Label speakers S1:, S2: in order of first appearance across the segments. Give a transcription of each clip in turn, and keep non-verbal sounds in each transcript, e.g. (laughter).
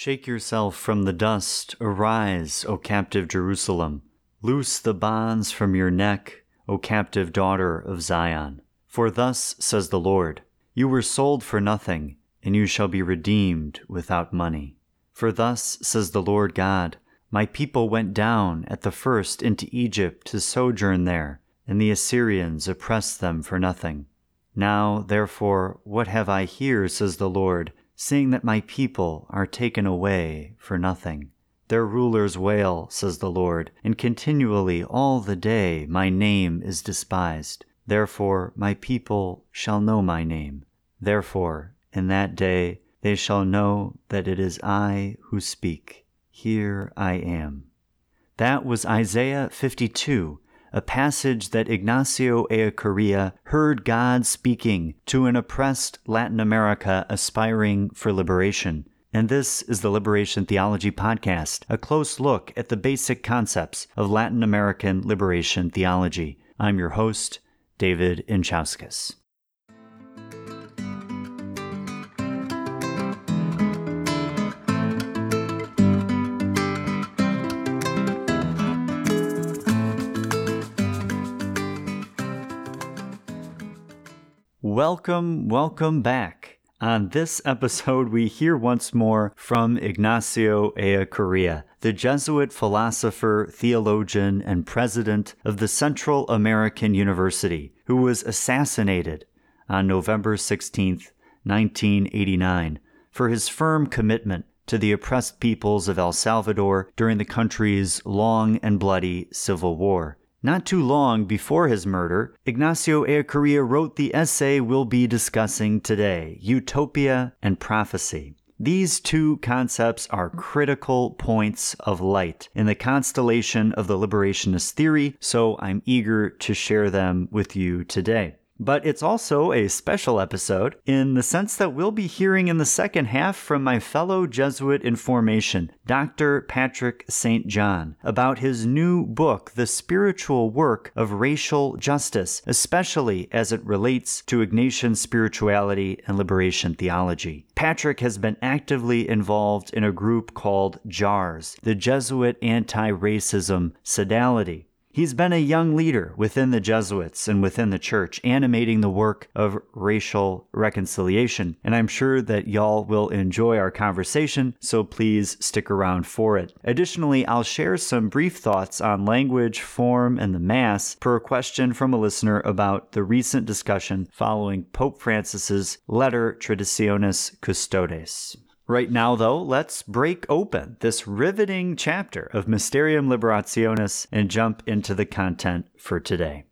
S1: Shake yourself from the dust, arise, O captive Jerusalem. Loose the bonds from your neck, O captive daughter of Zion. For thus says the Lord You were sold for nothing, and you shall be redeemed without money. For thus says the Lord God My people went down at the first into Egypt to sojourn there, and the Assyrians oppressed them for nothing. Now, therefore, what have I here, says the Lord, seeing that my people are taken away for nothing? Their rulers wail, says the Lord, and continually all the day my name is despised. Therefore my people shall know my name. Therefore in that day they shall know that it is I who speak. Here I am. That was Isaiah 52 a passage that Ignacio Ellacuría heard God speaking to an oppressed Latin America aspiring for liberation. And this is the Liberation Theology Podcast, a close look at the basic concepts of Latin American liberation theology. I'm your host, David Inczauskis. Welcome, welcome back. On this episode, we hear once more from Ignacio Ellacuría, the Jesuit philosopher, theologian, and president of the Central American University, who was assassinated on November 16, 1989, for his firm commitment to the oppressed peoples of El Salvador during the country's long and bloody civil war. Not too long before his murder, Ignacio Ellacuría wrote the essay we'll be discussing today Utopia and Prophecy. These two concepts are critical points of light in the constellation of the liberationist theory, so I'm eager to share them with you today. But it's also a special episode in the sense that we'll be hearing in the second half from my fellow Jesuit in formation, Dr. Patrick Saint-Jean, about his new book, The Spiritual Work of Racial Justice, especially as it relates to Ignatian spirituality and liberation theology. Patrick has been actively involved in a group called JARS, the Jesuit Anti Racism Sodality. He's been a young leader within the Jesuits and within the church, animating the work of racial reconciliation. And I'm sure that y'all will enjoy our conversation, so please stick around for it. Additionally, I'll share some brief thoughts on language, form, and the Mass per a question from a listener about the recent discussion following Pope Francis's letter Traditionis Custodes. Right now, though, let's break open this riveting chapter of Mysterium Liberationis and jump into the content for today.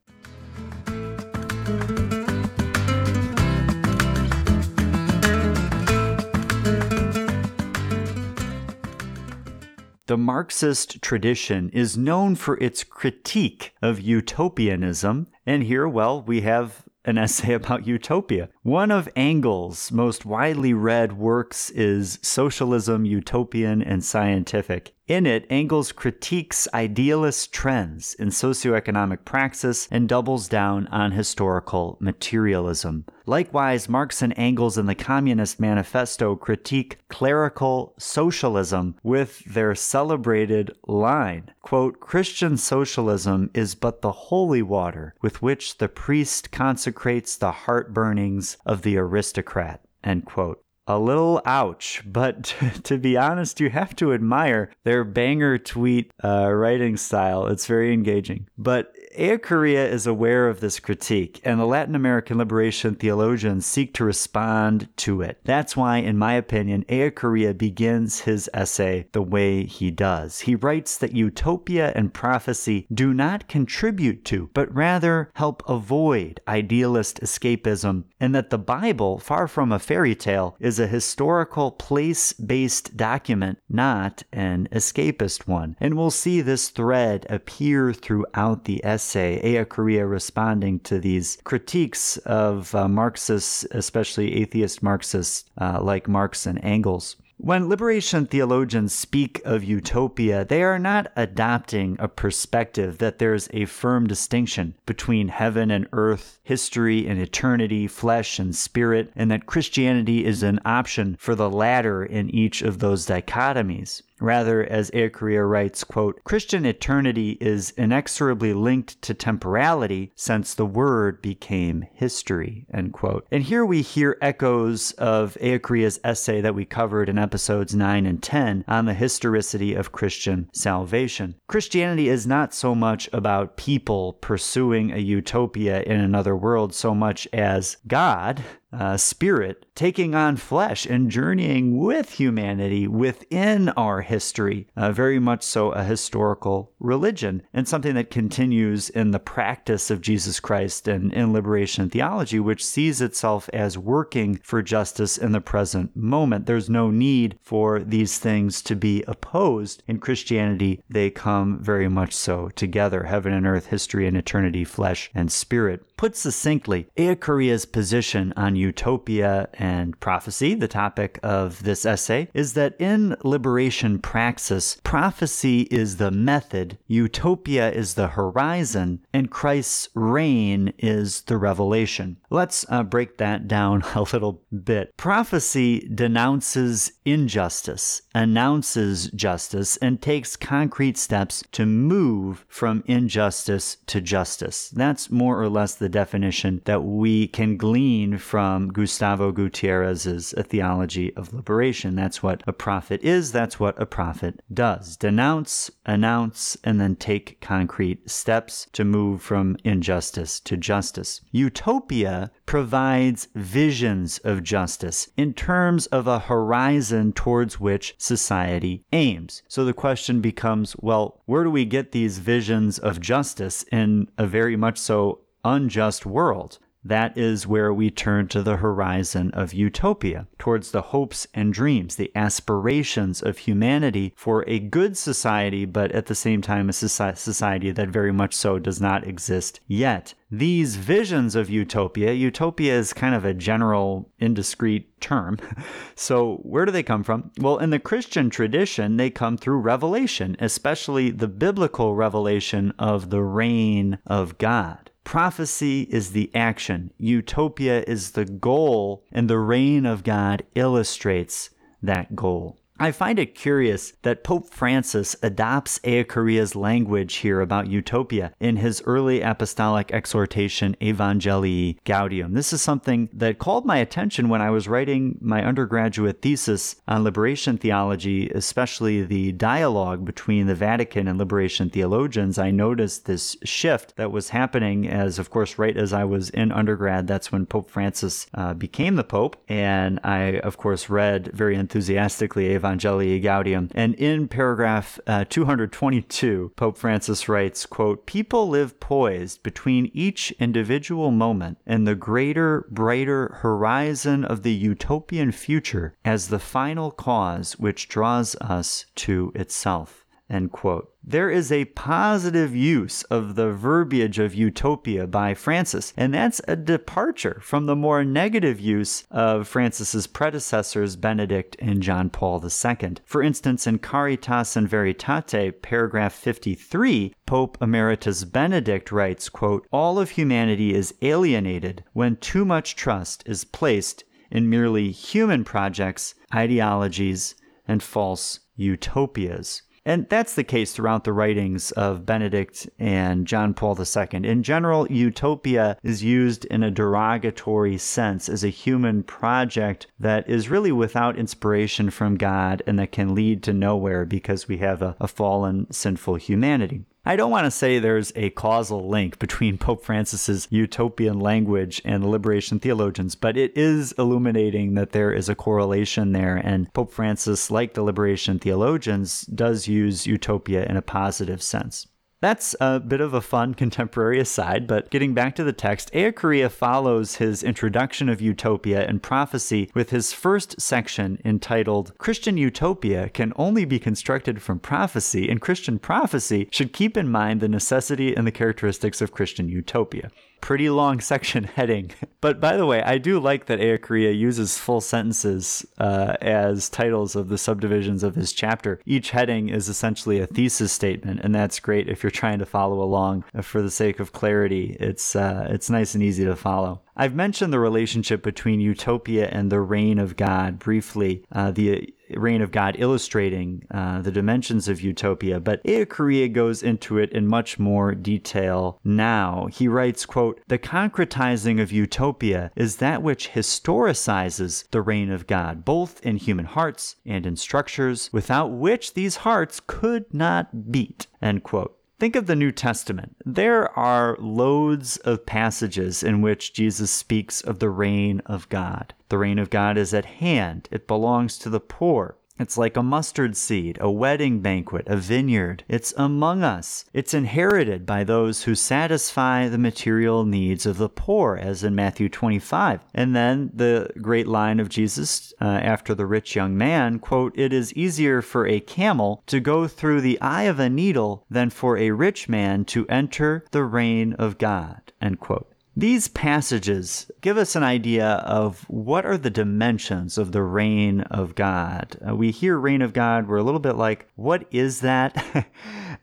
S1: The Marxist tradition is known for its critique of utopianism, and here, well, we have an essay about utopia. One of Engels' most widely read works is Socialism, Utopian, and Scientific. In it, Engels critiques idealist trends in socioeconomic praxis and doubles down on historical materialism. Likewise, Marx and Engels in the Communist Manifesto critique clerical socialism with their celebrated line, quote, Christian socialism is but the holy water with which the priest consecrates the heart burnings of the aristocrat, end quote a little ouch, but (laughs) to be honest, you have to admire their banger tweet uh, writing style. It's very engaging. But Ellacuría is aware of this critique, and the Latin American liberation theologians seek to respond to it. That's why, in my opinion, Ellacuría begins his essay the way he does. He writes that utopia and prophecy do not contribute to, but rather help avoid idealist escapism, and that the Bible, far from a fairy tale, is a historical place based document, not an escapist one. And we'll see this thread appear throughout the essay essay, Ellacuría responding to these critiques of uh, Marxists, especially atheist Marxists uh, like Marx and Engels. When liberation theologians speak of utopia, they are not adopting a perspective that there's a firm distinction between heaven and earth, history and eternity, flesh and spirit, and that Christianity is an option for the latter in each of those dichotomies. Rather, as Ellacuría writes, quote, Christian eternity is inexorably linked to temporality since the word became history, end quote. And here we hear echoes of Ellacuría's essay that we covered in episodes 9 and 10 on the historicity of Christian salvation. Christianity is not so much about people pursuing a utopia in another world so much as God uh, spirit taking on flesh and journeying with humanity within our history. Uh, very much so a historical religion and something that continues in the practice of Jesus Christ and in liberation theology, which sees itself as working for justice in the present moment. There's no need for these things to be opposed. In Christianity, they come very much so together heaven and earth, history and eternity, flesh and spirit. Put succinctly, Ellacuría's position on utopia and prophecy, the topic of this essay, is that in liberation praxis, prophecy is the method, utopia is the horizon, and Christ's reign is the revelation. Let's uh, break that down (laughs) a little bit. Prophecy denounces injustice, announces justice, and takes concrete steps to move from injustice to justice. That's more or less the the definition that we can glean from Gustavo Gutierrez's A Theology of Liberation. That's what a prophet is, that's what a prophet does. Denounce, announce, and then take concrete steps to move from injustice to justice. Utopia provides visions of justice in terms of a horizon towards which society aims. So the question becomes well, where do we get these visions of justice in a very much so unjust world. That is where we turn to the horizon of utopia, towards the hopes and dreams, the aspirations of humanity for a good society, but at the same time, a society that very much so does not exist yet. These visions of utopia, utopia is kind of a general, indiscreet term. (laughs) so, where do they come from? Well, in the Christian tradition, they come through revelation, especially the biblical revelation of the reign of God. Prophecy is the action, utopia is the goal, and the reign of God illustrates that goal. I find it curious that Pope Francis adopts Ellacuría's language here about utopia in his early apostolic exhortation Evangelii Gaudium. This is something that called my attention when I was writing my undergraduate thesis on liberation theology, especially the dialogue between the Vatican and liberation theologians. I noticed this shift that was happening as, of course, right as I was in undergrad, that's when Pope Francis uh, became the Pope. And I, of course, read very enthusiastically Evangelii Gaudium. And in paragraph uh, 222, Pope Francis writes, quote, People live poised between each individual moment and the greater, brighter horizon of the utopian future as the final cause which draws us to itself. End quote. There is a positive use of the verbiage of utopia by Francis, and that's a departure from the more negative use of Francis's predecessors, Benedict and John Paul II. For instance, in Caritas in Veritate, paragraph 53, Pope Emeritus Benedict writes, quote, All of humanity is alienated when too much trust is placed in merely human projects, ideologies, and false utopias. And that's the case throughout the writings of Benedict and John Paul II. In general, utopia is used in a derogatory sense as a human project that is really without inspiration from God and that can lead to nowhere because we have a, a fallen, sinful humanity. I don't want to say there's a causal link between (laughs) Pope Francis's utopian language and liberation theologians, but it is illuminating that there is a correlation there. And Pope Francis, like the liberation theologians, does use utopia in a positive sense. That's a bit of a fun (laughs) contemporary aside, but getting back to the text, Ellacuría follows his introduction of utopia and prophecy with his first section entitled Christian Utopia Can Only Be Constructed from Prophecy, and Christian prophecy should keep in mind the necessity and the characteristics of Christian utopia. Pretty long section (laughs) heading. But by the way, I do like that Ellacuría uses full sentences uh, as titles of the subdivisions of his chapter. Each heading is essentially a thesis statement, and that's great if you're trying to follow along for the sake of clarity. It's uh, it's nice and easy to follow. I've mentioned the relationship between utopia and the reign of God briefly. Uh, the reign of God illustrating uh, the dimensions of utopia, but Ellacuría goes into it in much more detail now. He writes, quote, The concretizing of utopia is that which historicizes the reign of God, both in human hearts and in structures, without which these hearts could not beat, end quote. Think of the New Testament. There are loads of passages in which Jesus speaks of the reign of God. The reign of God is at hand, it belongs to the poor. It's like a mustard seed, a wedding banquet, a vineyard. It's among us. It's inherited by those who satisfy the material needs of the poor, as in Matthew 25. And then the great line of Jesus uh, after the rich young man, quote, It is easier for a camel to go through the eye of a needle than for a rich man to enter the reign of God, end quote. These passages give us an idea of what are the dimensions of the reign of God. Uh, we hear reign of God, we're a little bit like, what is that? (laughs)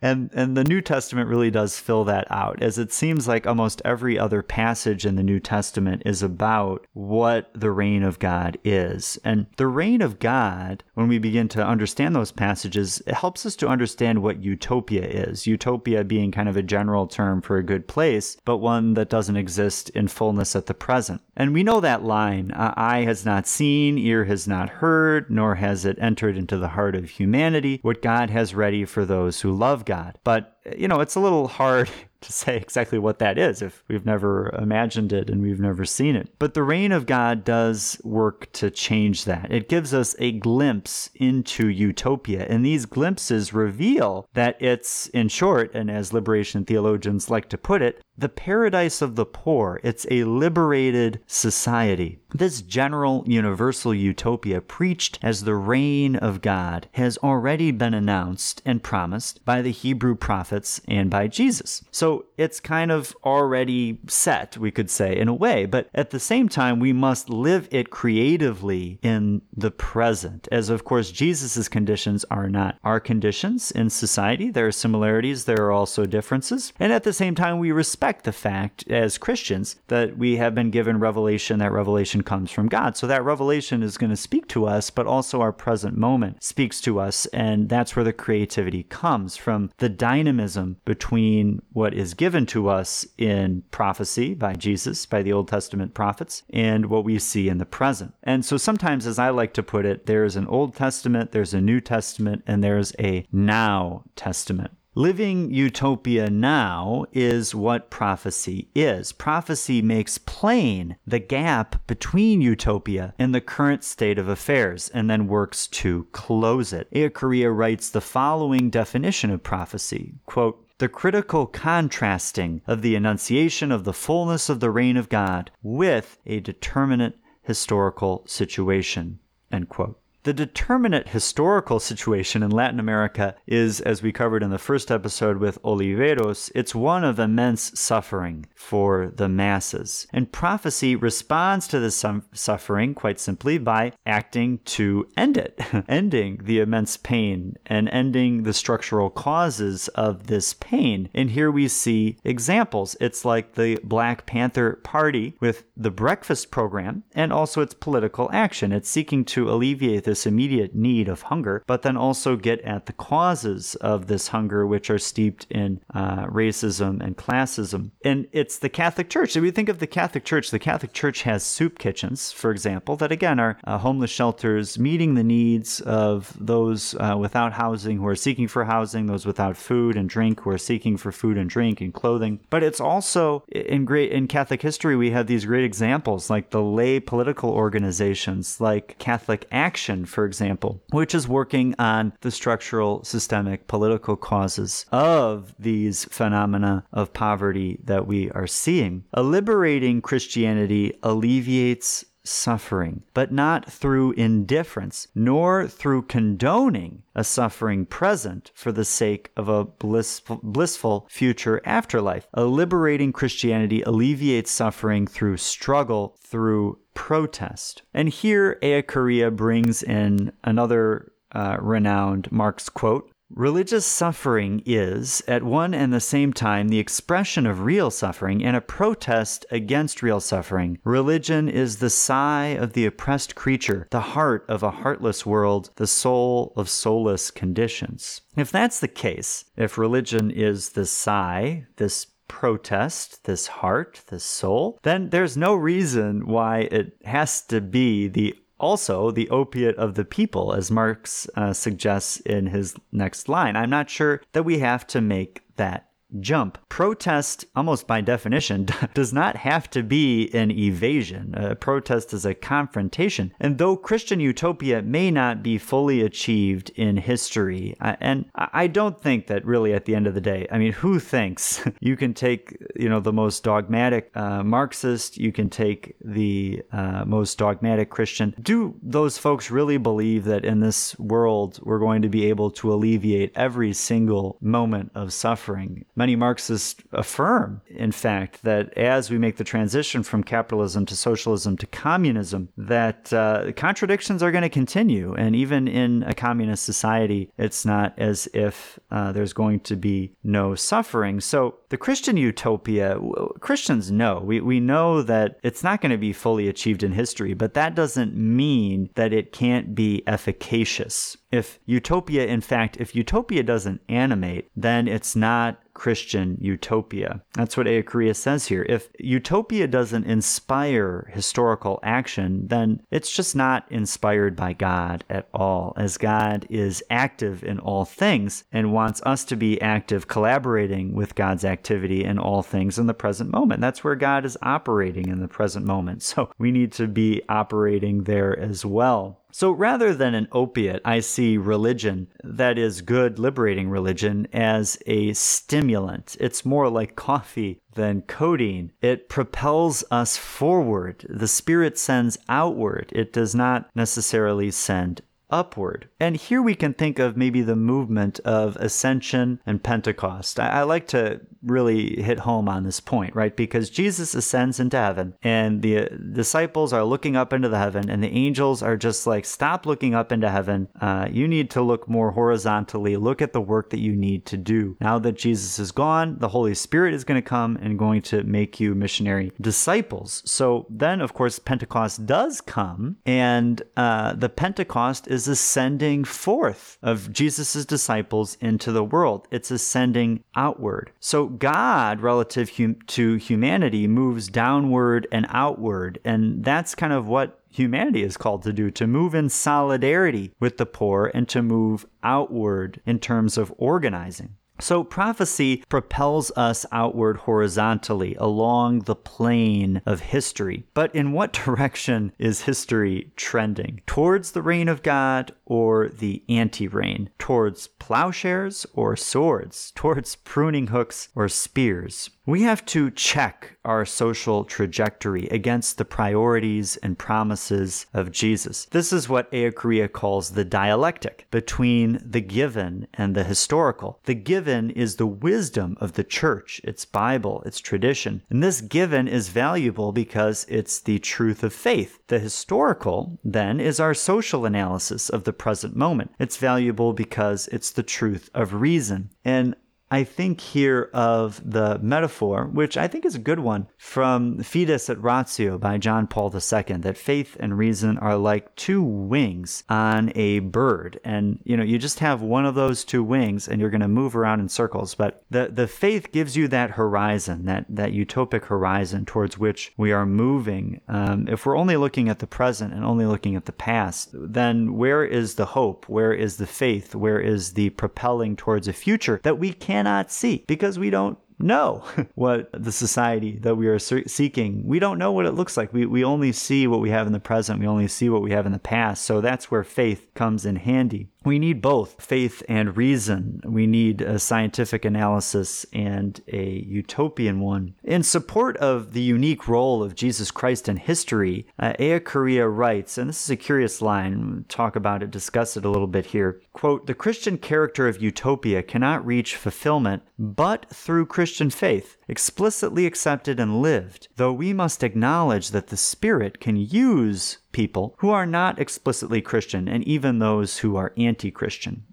S1: and and the New Testament really does fill that out, as it seems like almost every other passage in the New Testament is about what the reign of God is. And the reign of God, when we begin to understand those passages, it helps us to understand what utopia is. Utopia being kind of a general term for a good place, but one that doesn't exist in fullness at the present. And we know that line eye has not seen, ear has not heard, nor has it entered into the heart of humanity what God has ready for those who love God. But, you know, it's a little hard to say exactly what that is if we've never imagined it and we've never seen it. But the reign of God does work to change that. It gives us a glimpse into utopia, and these glimpses reveal that it's, in short, and as liberation theologians like to put it, the paradise of the poor. It's a liberated society. This general universal utopia, preached as the reign of God, has already been announced and promised by the Hebrew prophets and by Jesus. So it's kind of already set, we could say, in a way, but at the same time, we must live it creatively in the present, as of course Jesus' conditions are not our conditions in society. There are similarities, there are also differences. And at the same time, we respect the fact as Christians that we have been given revelation, that revelation comes from God. So that revelation is going to speak to us, but also our present moment speaks to us. And that's where the creativity comes from the dynamism between what is given to us in prophecy by Jesus, by the Old Testament prophets, and what we see in the present. And so sometimes, as I like to put it, there's an Old Testament, there's a New Testament, and there's a Now Testament. Living utopia now is what prophecy is. Prophecy makes plain the gap between utopia and the current state of affairs and then works to close it. Ea writes the following definition of prophecy quote, the critical contrasting of the annunciation of the fullness of the reign of God with a determinate historical situation. End quote. The determinate historical situation in Latin America is, as we covered in the first episode with Oliveros, it's one of immense suffering for the masses. And prophecy responds to this suffering quite simply by acting to end it, (laughs) ending the immense pain and ending the structural causes of this pain. And here we see examples. It's like the Black Panther Party with the breakfast program and also its political action. It's seeking to alleviate this this immediate need of hunger, but then also get at the causes of this hunger, which are steeped in uh, racism and classism. And it's the Catholic Church. If we think of the Catholic Church, the Catholic Church has soup kitchens, for example, that again are uh, homeless shelters meeting the needs of those uh, without housing who are seeking for housing, those without food and drink who are seeking for food and drink and clothing. But it's also in great in Catholic history we have these great examples like the lay political organizations like Catholic Action for example, which is working on the structural, systemic, political causes of these phenomena of poverty that we are seeing. A liberating Christianity alleviates suffering, but not through indifference, nor through condoning a suffering present for the sake of a blissful, blissful future afterlife. A liberating Christianity alleviates suffering through struggle, through protest. And here, Ellacuría brings in another uh, renowned Marx quote Religious suffering is, at one and the same time, the expression of real suffering and a protest against real suffering. Religion is the sigh of the oppressed creature, the heart of a heartless world, the soul of soulless conditions. If that's the case, if religion is the sigh, this protest, this heart, this soul, then there's no reason why it has to be the also the opiate of the people, as Marx uh, suggests in his next line. I'm not sure that we have to make that jump. Protest, almost by definition, (laughs) does not have to be an evasion. A protest is a confrontation. And though Christian utopia may not be fully achieved in history, and I don't think that really at the end of the day, I mean, who thinks (laughs) you can take, you know, the most dogmatic uh, Marxist, you can take the uh, most dogmatic Christian. Do those folks really believe that in this world we're going to be able to alleviate every single moment of suffering? Many Marxists affirm, in fact, that as we make the transition from capitalism to socialism to communism, that uh, contradictions are going to continue. And even in a communist society, it's not as if uh, there's going to be no suffering. So the Christian utopia, Christians know. We, we know that it's not going to be fully achieved in history, but that doesn't mean that it can't be efficacious. If utopia, in fact, if utopia doesn't animate, then it's not Christian utopia. That's what Ellacuría says here. If utopia doesn't inspire historical action, then it's just not inspired by God at all, as God is active in all things and wants us to be active, collaborating with God's activity in all things in the present moment. That's where God is operating in the present moment. So we need to be operating there as well. So rather than an opiate, I see religion, that is good, liberating religion, as a stimulant. It's more like coffee than codeine. It propels us forward. The Spirit sends outward. It does not necessarily send upward. And here we can think of maybe the movement of ascension and Pentecost. I, I, like to really hit home on this point, right? Because Jesus ascends into heaven and the disciples are looking up into the heaven and the angels are just like, stop looking up into heaven. Uh, you need to look more horizontally. Look at the work that you need to do. Now that Jesus is gone, the Holy Spirit is going to come and going to make you missionary disciples. So then, of course, Pentecost does come and uh, the Pentecost is ascending forth of Jesus' disciples into the world. It's ascending outward. So God, relative hum- to humanity, moves downward and outward. And that's kind of what humanity is called to do to move in solidarity with the poor and to move outward in terms of organizing. So, prophecy propels us outward horizontally along the plane of history. But in what (laughs) direction is history trending? Towards the reign of God or the anti reign? Towards plowshares or swords? Towards pruning hooks or spears? We have to check our social trajectory against the priorities and promises of Jesus. This is what Ellacuría calls the dialectic between the given and the historical. The given is the wisdom of the church, its Bible, its tradition. And this given is valuable because it's the truth of faith. The historical, then, is our social analysis of the present moment. It's valuable because it's the truth of reason. And I think here of the metaphor, which I think is a good one, from Fides et Ratio by John Paul II, that faith and reason are like two wings on a bird. And, you know, you just have one of those two wings and you're going to move around in circles. But the, the faith gives you that horizon, that, that utopic horizon towards which we are moving. Um, if we're only looking at the present and only looking at the past, then where is the hope? Where is the faith? Where is the propelling towards a future that we can cannot see because we don't know (laughs) what the society that we are seeking. We don't know what it looks like. We, we only see what we have in the present. We only see what we have in the past. So that's where faith comes in handy. We need both faith and reason. We need a scientific analysis and a utopian one. In support of the unique role of Jesus Christ in history, uh, Ea writes, and this is a curious line, talk about it, discuss it a little bit here. Quote, the Christian character of utopia cannot reach fulfillment but through Christian faith, explicitly accepted and lived, though we must acknowledge that the Spirit can use people who are not explicitly Christian and even those who are anti Christian.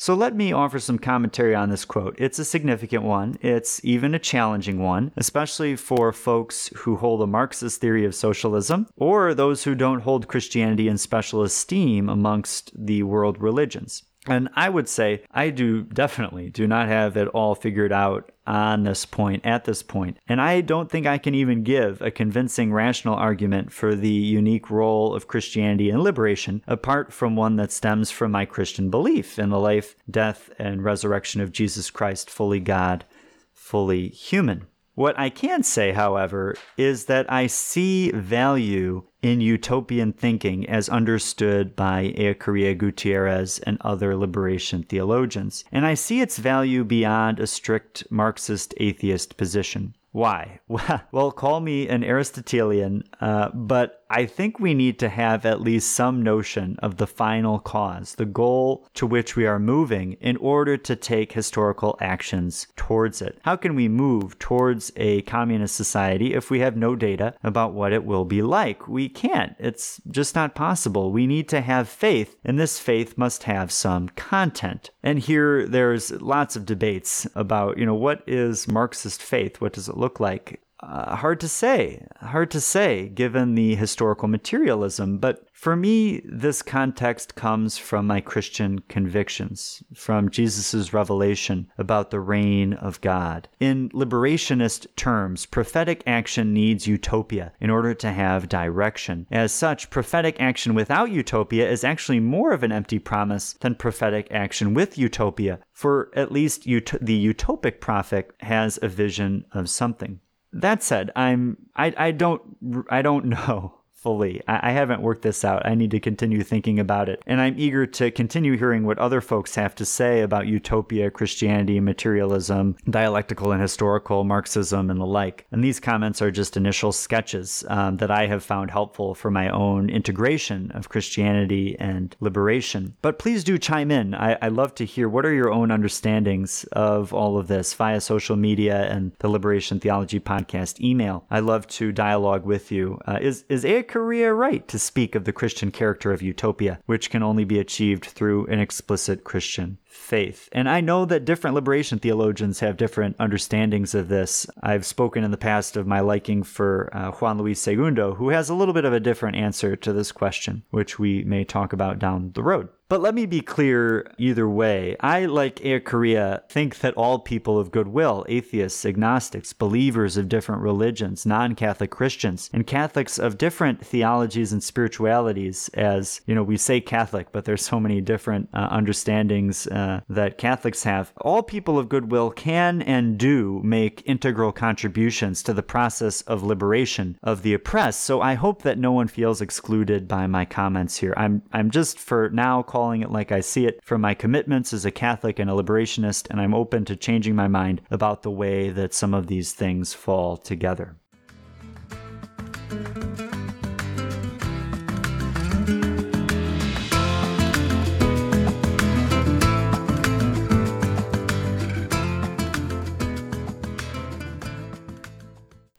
S1: So let me offer some commentary on this quote. It's a significant one. It's even a challenging one, especially for folks who hold a Marxist theory of socialism or those who don't hold Christianity in special esteem amongst the world religions. And I would say I do definitely do not have it all figured out on this point at this point. And I don't think I can even give a convincing rational argument for the unique role of Christianity in liberation apart from one that stems from my Christian belief in the life, death, and resurrection of Jesus Christ, fully God, fully human. What I can say, however, is that I see value in utopian thinking as understood by Ea Gutierrez and other liberation theologians, and I see its value beyond a strict Marxist atheist position. Why? (laughs) Well, call me an Aristotelian, uh, but I think we need to have at least some notion of the final cause, the goal to which we are moving in order to take historical actions towards it. How can we move towards a communist society if we have no data about what it will be like? We can't. It's just not possible. We need to have faith, and this faith must have some content. And here there's lots of debates about, you know, what is Marxist faith? What does it look like? Uh, hard to say. Hard to say given the historical materialism, but for me, this context comes from my Christian convictions, from Jesus' revelation about the reign of God. In liberationist terms, prophetic action needs utopia in order to have direction. As such, prophetic action without utopia is actually more of an empty promise than prophetic action with utopia, for at least ut- the utopic prophet has a vision of something. That said, I'm I, I don't I don't (laughs) know fully. I, I, haven't worked this out. I need to continue thinking about it. And I'm eager to continue hearing what other folks have to say about utopia, Christianity, materialism, dialectical and historical Marxism, and the like. And these comments are just initial sketches um, that I have found helpful for my own integration of Christianity and liberation. But please do chime in. I, I love to hear what are your own understandings of all of this via social media and the Liberation Theology podcast email. I love to dialogue with you. Uh, is is Ea Correa right to speak of the Christian character of utopia, which can only be achieved through an explicit Christian faith. And I know that different liberation theologians have different understandings of this. I've spoken in the past of my liking for uh, Juan Luis Segundo, who has a little bit of a different answer to this question, which we may talk about down the road. But let me be clear either way. I, like Ellacuría, think that all people of goodwill, atheists, agnostics, believers of different religions, non Catholic Christians, and Catholics of different theologies and spiritualities, as, you know, we say Catholic, but there's so many different uh, understandings uh, that Catholics have. All people of goodwill can and do make integral contributions to the process of liberation of the oppressed. So I hope that no one feels excluded by my comments here. I'm, I'm just for now calling calling it like I see it from my commitments as a Catholic and a liberationist, and I'm open to changing my mind about the way that some of these things fall together.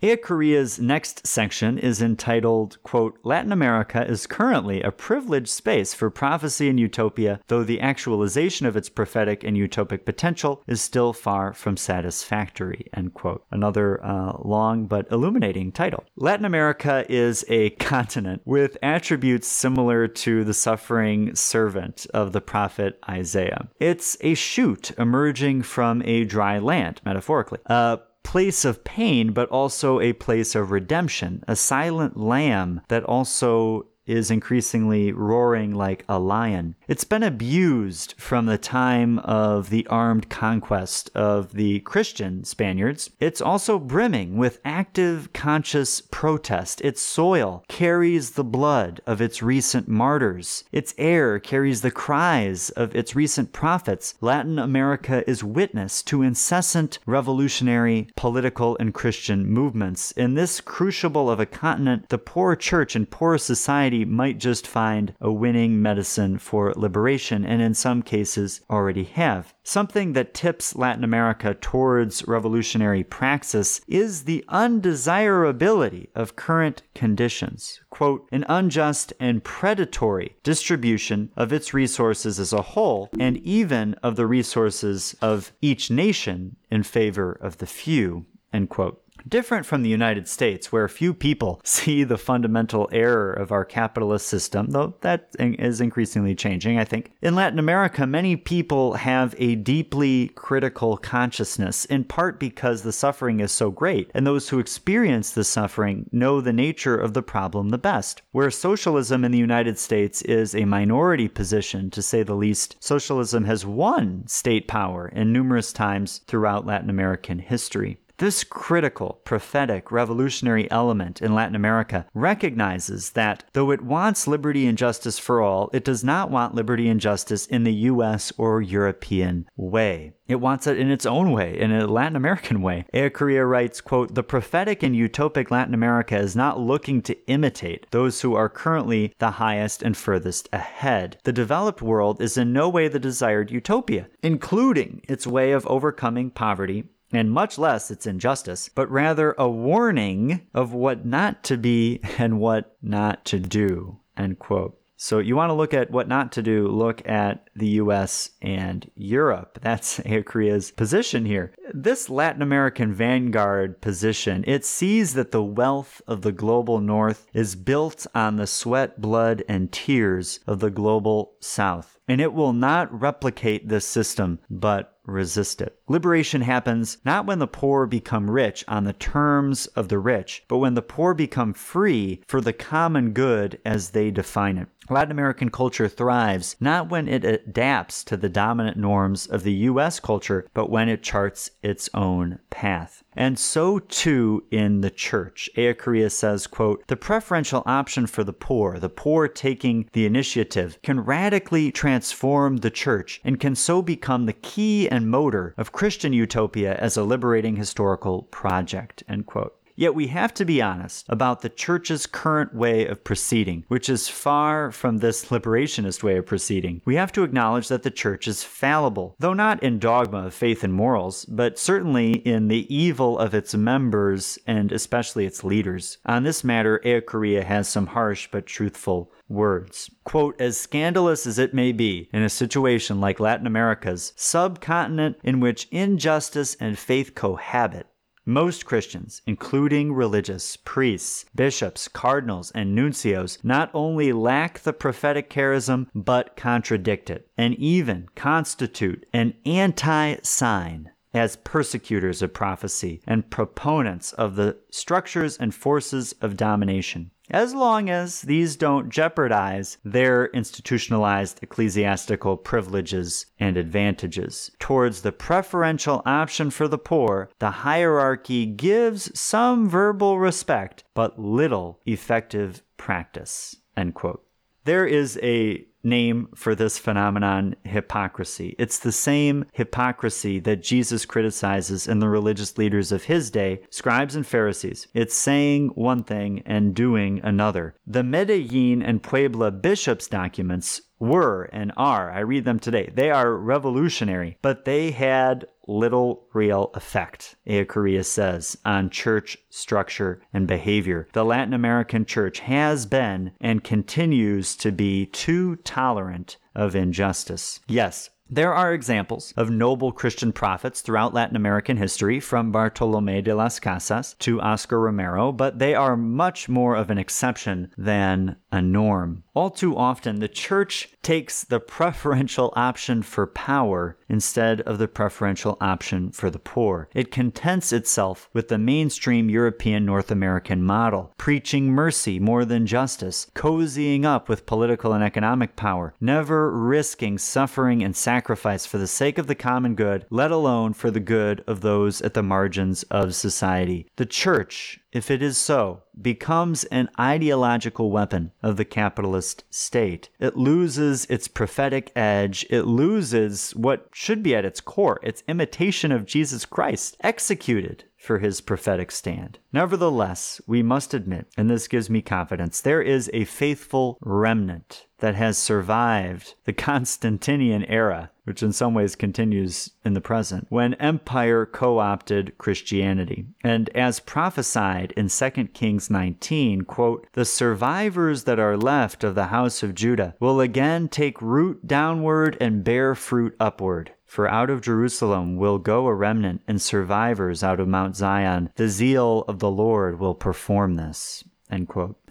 S1: Ellacuría's next section is entitled, quote, Latin America is currently a privileged space for prophecy and utopia, though the actualization of its prophetic and utopic potential is still far from satisfactory, end quote. Another uh, long but illuminating title. Latin America is a continent with attributes similar to the suffering servant of the prophet Isaiah. It's a shoot emerging from a dry land, metaphorically. Uh, place of pain, but also a place of redemption, a silent lamb that also is increasingly roaring like a lion. It's been abused from the time of the armed conquest of the Christian Spaniards. It's also brimming with active, conscious protest. Its soil carries the blood of its recent martyrs. Its air carries the cries of its recent prophets. Latin America is witness to incessant revolutionary, political, and Christian movements. In this crucible of a continent, the poor church and poor society might just find a winning medicine for liberation, and in some cases already have. Something that tips Latin America towards revolutionary praxis is the undesirability of current conditions. Quote, an unjust and predatory distribution of its resources as a whole, and even of the resources of each nation in favor of the few, end quote. Different from the United States, where few people (laughs) see the fundamental error of our capitalist system, though that is increasingly changing, I think. In Latin America, many people have a deeply critical consciousness, in part because the suffering is so great, and those who experience the suffering know the nature of the problem the best. Where socialism in the United States is a minority position, to say the least, socialism has won state power in numerous times throughout Latin American history. This critical, prophetic, revolutionary element in Latin America recognizes that though it wants liberty and justice for all, it does not want liberty and justice in the US or European way. It wants it in its own way, in a Latin American way. Ellacuría writes, quote, The prophetic and utopic Latin America is not looking to imitate those who are currently the highest and furthest ahead. The developed world is in no way the desired utopia, including its way of overcoming poverty and much less its injustice, but rather a warning of what not to be and what not to do. End quote. So you want to look at what not to do, look at the US and Europe. (laughs) That's Ellacuría's position here. This Latin American vanguard position, it sees that the wealth of the global north is built on the sweat, blood, and tears of the global south. And it will not replicate this system, but resist it. Liberation happens not when the poor become rich on the terms of the rich, but when the poor become free for the common good as they define it. Latin American culture thrives not when it adapts to the dominant norms of the US culture, but when it charts its own path. And so too in the church. Ellacuría says, quote, the preferential option for the poor, the poor taking the initiative, can radically transform the church and can so become the key and motor of Christian utopia as a liberating historical project, end quote. Yet we have to be honest about the church's current way of proceeding, which is far from this liberationist way of proceeding. We have to acknowledge that the church is fallible, though not in dogma of faith and morals, but certainly in the evil of its members and especially its leaders. On this matter, Ellacuría has some harsh but truthful words. Quote, as scandalous as it may be in a situation like Latin America's, subcontinent in which injustice and faith cohabit, most Christians, including religious, priests, bishops, cardinals, and nuncios, not only lack the prophetic charism, but contradict it, and even constitute an anti sign as persecutors of prophecy and proponents of the structures and forces of domination as long as these don't jeopardize their institutionalized ecclesiastical privileges and advantages. Towards the preferential option for the poor, the hierarchy gives some verbal respect, but little effective practice. End quote. There is a name for this phenomenon hypocrisy. It's the same hypocrisy that Jesus criticizes in the religious leaders of his day, scribes and Pharisees. It's saying one thing and doing another. The Medellin and Puebla bishops' documents were and are, I read them today, they are revolutionary, but they had little real effect, Ellacuría says, on church structure and behavior. The Latin American church has been and continues to be too tolerant of injustice. Yes, There are examples of noble Christian prophets throughout Latin American history, from Bartolome de las Casas to Oscar Romero, but they are much more of an exception than a norm. All too often, the church takes the preferential option for power instead of the preferential option for the poor. It contents itself with the mainstream European North American model, preaching mercy more than justice, cozying up with political and economic power, never risking suffering and sacrifice for the sake of the common good, let alone for the good of those at the margins of society. The church if it is so, becomes an ideological weapon of the capitalist state. It loses its prophetic edge. It loses what should be at its core its imitation of Jesus Christ, executed for his prophetic stand. Nevertheless, we must admit, and this gives me confidence, there is a faithful remnant that has survived the (laughs) Constantinian era, which in some ways continues in the present, when empire co opted Christianity. And as prophesied in 2 Kings 19, quote, the survivors that are left of the house of Judah will again take root downward and bear fruit upward. For out of Jerusalem will go a remnant and survivors out of Mount Zion. The zeal of the Lord will perform this.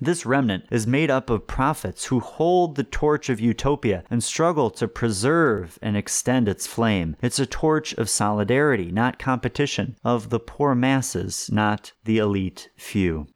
S1: This remnant is made up of prophets who hold the torch of utopia and struggle to preserve and extend its flame. It's a torch of solidarity, not competition, of the poor masses, not the elite few.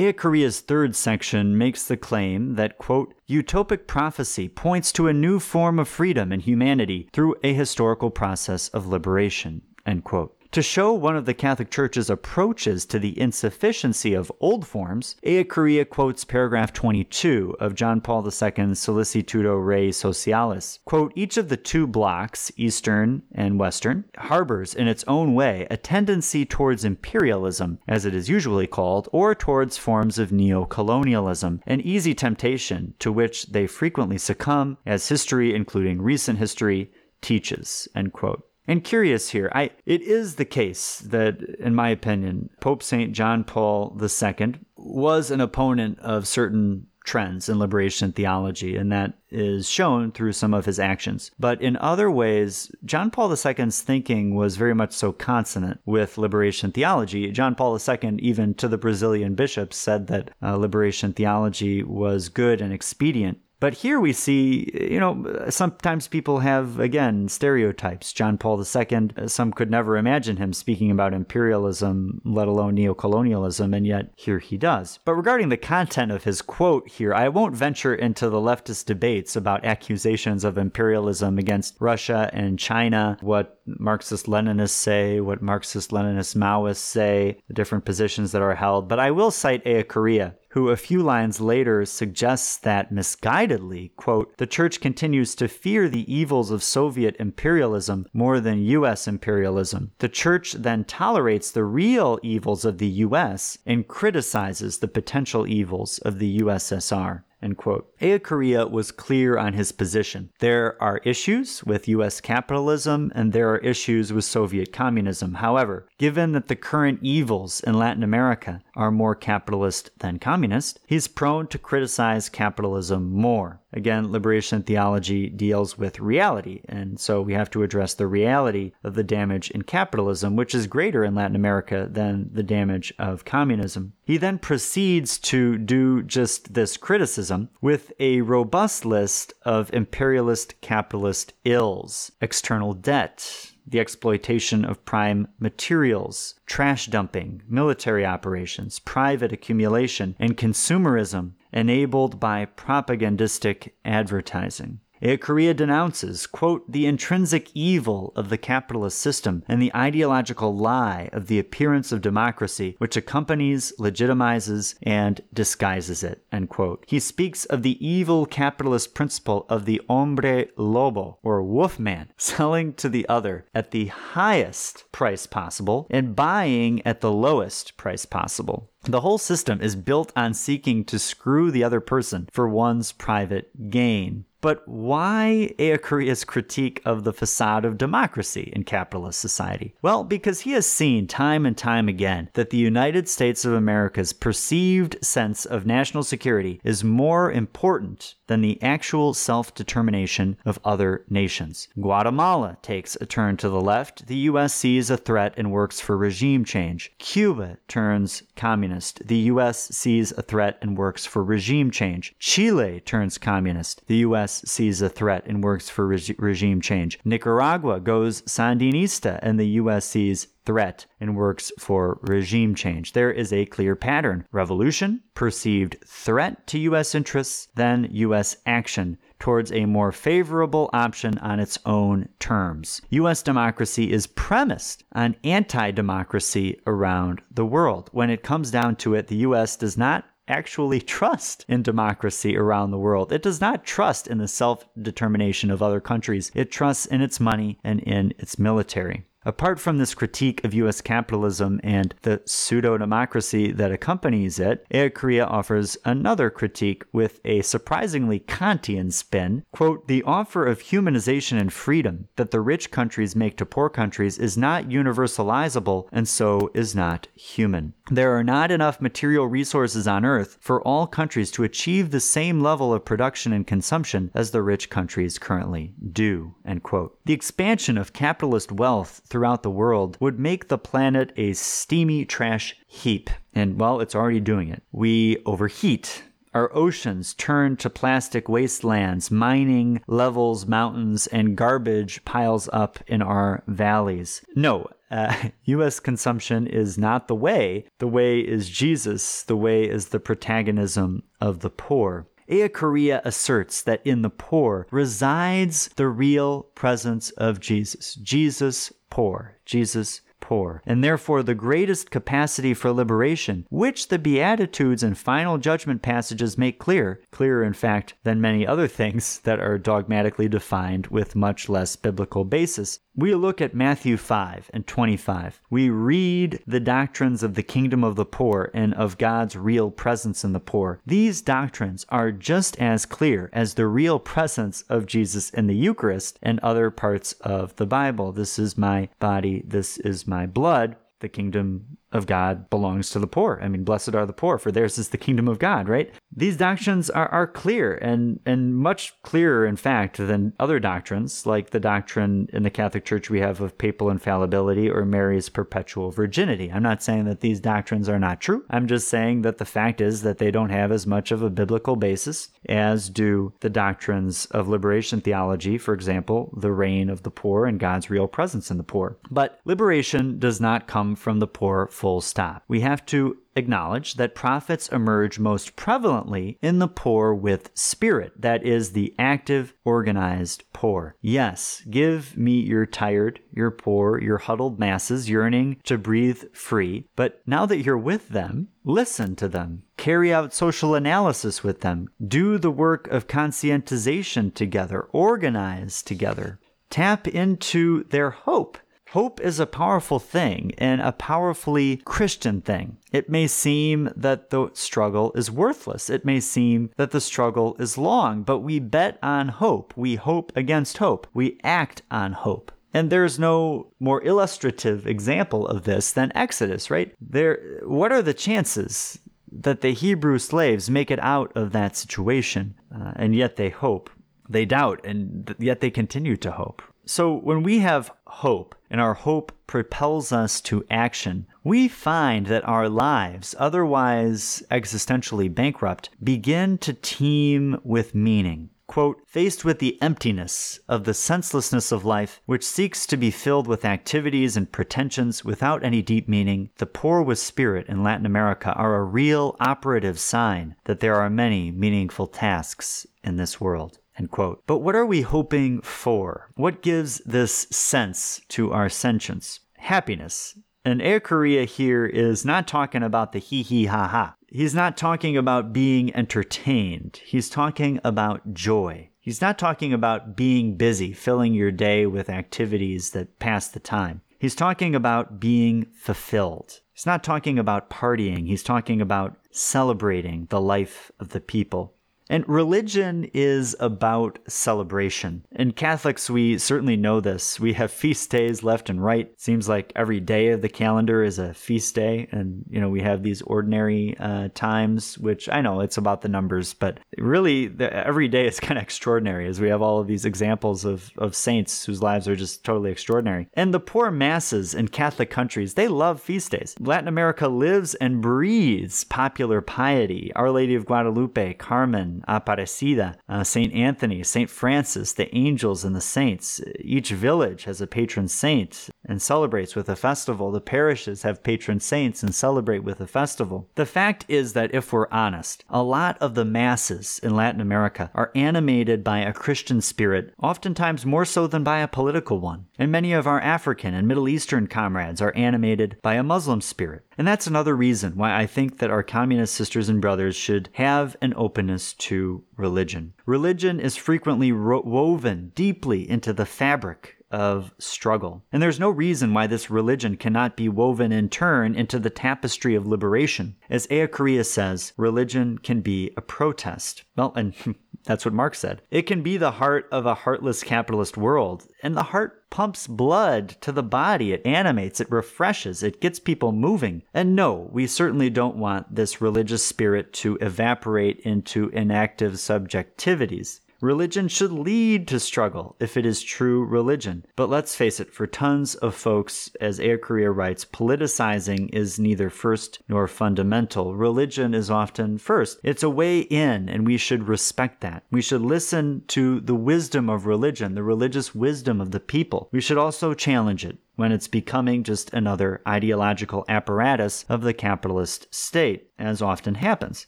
S1: Ea third section makes the claim that, quote, utopic prophecy points to a new form of freedom in humanity through a historical process of liberation, end quote. To show one of the Catholic Church's approaches to the insufficiency of old forms, Ellacuría quotes paragraph 22 of John Paul II's Sollicitudo Rei Socialis. Quote, each of the two blocks, Eastern and Western, harbors in its own way a tendency towards imperialism, as it is usually called, or towards forms of neo-colonialism, an easy temptation to which they frequently succumb, as history, including recent history, teaches, end quote. And curious here, I it is the case that, in my opinion, Pope Saint John Paul II was an opponent of certain trends in liberation theology, and that is shown through some of his actions. But in other ways, John Paul II's thinking was very much so consonant with liberation theology. John Paul II, even to the Brazilian bishops, said that uh, liberation theology was good and expedient but here we see, you know, sometimes people have, again, stereotypes. John Paul II, uh, some could never imagine him speaking about imperialism, let alone neocolonialism, and yet here he does. But regarding the content of his quote here, I won't venture into the leftist debates about accusations of imperialism against Russia and China, what Marxist Leninists say, what Marxist Leninist Maoists say, the different positions that are held. But I will cite Ellacuría who a few lines later suggests that misguidedly, quote, the church continues to fear the evils of Soviet imperialism more than US imperialism. The church then tolerates the real evils of the US and criticizes the potential evils of the USSR. End quote. Ellacuría was clear on his position. There are issues with US capitalism and there are issues with Soviet communism. However, given that the current evils in Latin America are more capitalist than communist, he's prone to criticize capitalism more. Again, liberation theology deals with reality, and so we have to address the reality of the damage in capitalism, which is greater in Latin America than the damage of communism. He then proceeds to do just this criticism with a robust list of imperialist capitalist ills external debt, the exploitation of prime materials, trash dumping, military operations, private accumulation, and consumerism enabled by propagandistic advertising. Ellacuría denounces, quote, the intrinsic evil of the capitalist system and the ideological lie of the appearance of democracy, which accompanies, legitimizes, and disguises it, end quote. He speaks of the evil capitalist principle of the hombre lobo, or wolfman, (laughs) selling to the other at the highest price possible and buying at the lowest price possible. The whole system is built on seeking to screw the other person for one's private gain. But why Ellacuría's critique of the facade of democracy in capitalist society? Well, because he has seen time and time again that the United States of America's perceived sense of national security is more important than the actual self determination of other nations. Guatemala takes a turn to the left. The U.S. sees a threat and works for regime change. Cuba turns communist. The U.S. sees a threat and works for regime change. Chile turns communist. The U.S. sees a threat and works for reg- regime change. Nicaragua goes Sandinista, and the U.S. sees threat and works for regime change. There is a clear pattern revolution, perceived threat to U.S. interests, then U.S. action towards a more favorable option on its own terms. U.S. democracy is premised on anti democracy around the world. When it comes down to it, the U.S. does not actually trust in democracy around the world. It does not trust in the self determination of other countries. It trusts in its money and in its military. Apart from this critique of US capitalism and the pseudo democracy that accompanies it, Ellacuría offers another critique with a surprisingly Kantian spin. Quote, the offer of humanization and freedom that the rich countries make to poor countries is not universalizable and so is not human. There are not enough material resources on earth for all countries to achieve the same level of production and consumption as the rich countries currently do. The expansion of capitalist wealth throughout the world would make the planet a steamy trash heap. And well, it's already doing it. We overheat. Our oceans turn to plastic wastelands, mining levels mountains, and garbage piles up in our valleys. No, uh, (laughs) U.S. consumption is not the way. The way is Jesus. The way is the protagonism of the poor. Ellacuría asserts that in the poor resides the real presence of Jesus. Jesus poor. Jesus poor, and therefore the greatest capacity for liberation, which the Beatitudes and final judgment passages make clear, clearer in fact than many other things that are dogmatically defined with much less biblical basis. We look at Matthew 5 and 25. We read the doctrines of the kingdom of the poor and of God's real presence in the poor. These doctrines are just as clear as the real presence of Jesus in the Eucharist and other parts of the Bible. This is my body, this is my blood. The kingdom of God belongs to the poor. I mean, blessed are the poor, for theirs is the kingdom of God, right? These doctrines are, are clear and, and much clearer, in fact, than other doctrines, like the doctrine in the Catholic Church we have of papal infallibility or Mary's perpetual virginity. I'm not saying that these doctrines are not true. I'm just saying that the fact is that they don't have as much of a biblical basis as do the doctrines of liberation theology, for example, the reign of the poor and God's real presence in the poor. But liberation does not come from the poor full stop. We have to acknowledge that prophets emerge most prevalently in the poor with spirit, that is, the active, organized poor. Yes, give me your tired, your poor, your huddled masses yearning to breathe free, but now that you're with them, listen to them, carry out social analysis with them, do the work of conscientization together, organize together. Tap into their hope Hope is a powerful thing and a powerfully Christian thing. It may seem that the struggle is worthless. It may seem that the struggle is long, but we bet on hope. We hope against hope. We act on hope. And there's no more illustrative example of this than Exodus, right? There what are the chances that the Hebrew slaves make it out of that situation? Uh, and yet they hope. They doubt and yet they continue to hope. So when we have hope and our hope propels us to action, we find that our lives, otherwise existentially bankrupt, begin to teem with meaning. Quote, faced with the emptiness of the senselessness of life, which seeks to be filled with activities and pretensions without any deep meaning, the poor with spirit in Latin America are a real operative sign that there are many meaningful tasks in this world. End quote. But what are we hoping for? What gives this sense to our sentience? Happiness. And Ellacuría here is not talking about the hee hee ha ha. He's not talking about being entertained. He's talking about joy. He's not talking about being busy, filling your day with activities that pass the time. He's talking about being fulfilled. He's not talking about partying. He's talking about celebrating the life of the people. And religion is about celebration. In Catholics, we certainly know this. We have feast days left and right. Seems like every day of the calendar is a feast day. And, you know, we have these ordinary uh, times, which I know it's about the numbers, but really the, every day is (laughs) kind of extraordinary as we have all of these examples of, of saints whose lives are just totally extraordinary. And the poor masses in Catholic countries, they love feast days. Latin America lives and breathes popular piety. Our Lady of Guadalupe, Carmen, Aparecida, uh, St. Anthony, St. Francis, the angels and the saints. Each village has a patron saint and celebrates with a festival. The parishes have patron saints and celebrate with a festival. The fact is that if we're honest, a lot of the masses in Latin America are animated by a Christian spirit, oftentimes more so than by a political one. And many of our African and Middle Eastern comrades are animated by a Muslim spirit. And that's another reason why I think that our communist sisters and brothers should have an openness to religion. Religion is frequently ro- woven deeply into the fabric of struggle. And there's no reason why this religion cannot be woven in turn into the tapestry of liberation. As Ellacuría says, religion can be a protest. Well, and (laughs) that's what Marx said. It can be the heart of a heartless capitalist world, and the heart pumps blood to the body. It animates, it refreshes, it gets people moving. And no, we certainly don't want this religious spirit to evaporate into inactive subjectivities. Religion should lead to struggle if it is true religion. But let's face it, for tons of folks, as Ellacuría writes, politicizing is neither first nor fundamental. Religion is often first. It's a way in, and we should respect that. We should listen to the wisdom of religion, the religious wisdom of the people. We should also challenge it when it's becoming just another ideological apparatus of the capitalist state, as often happens.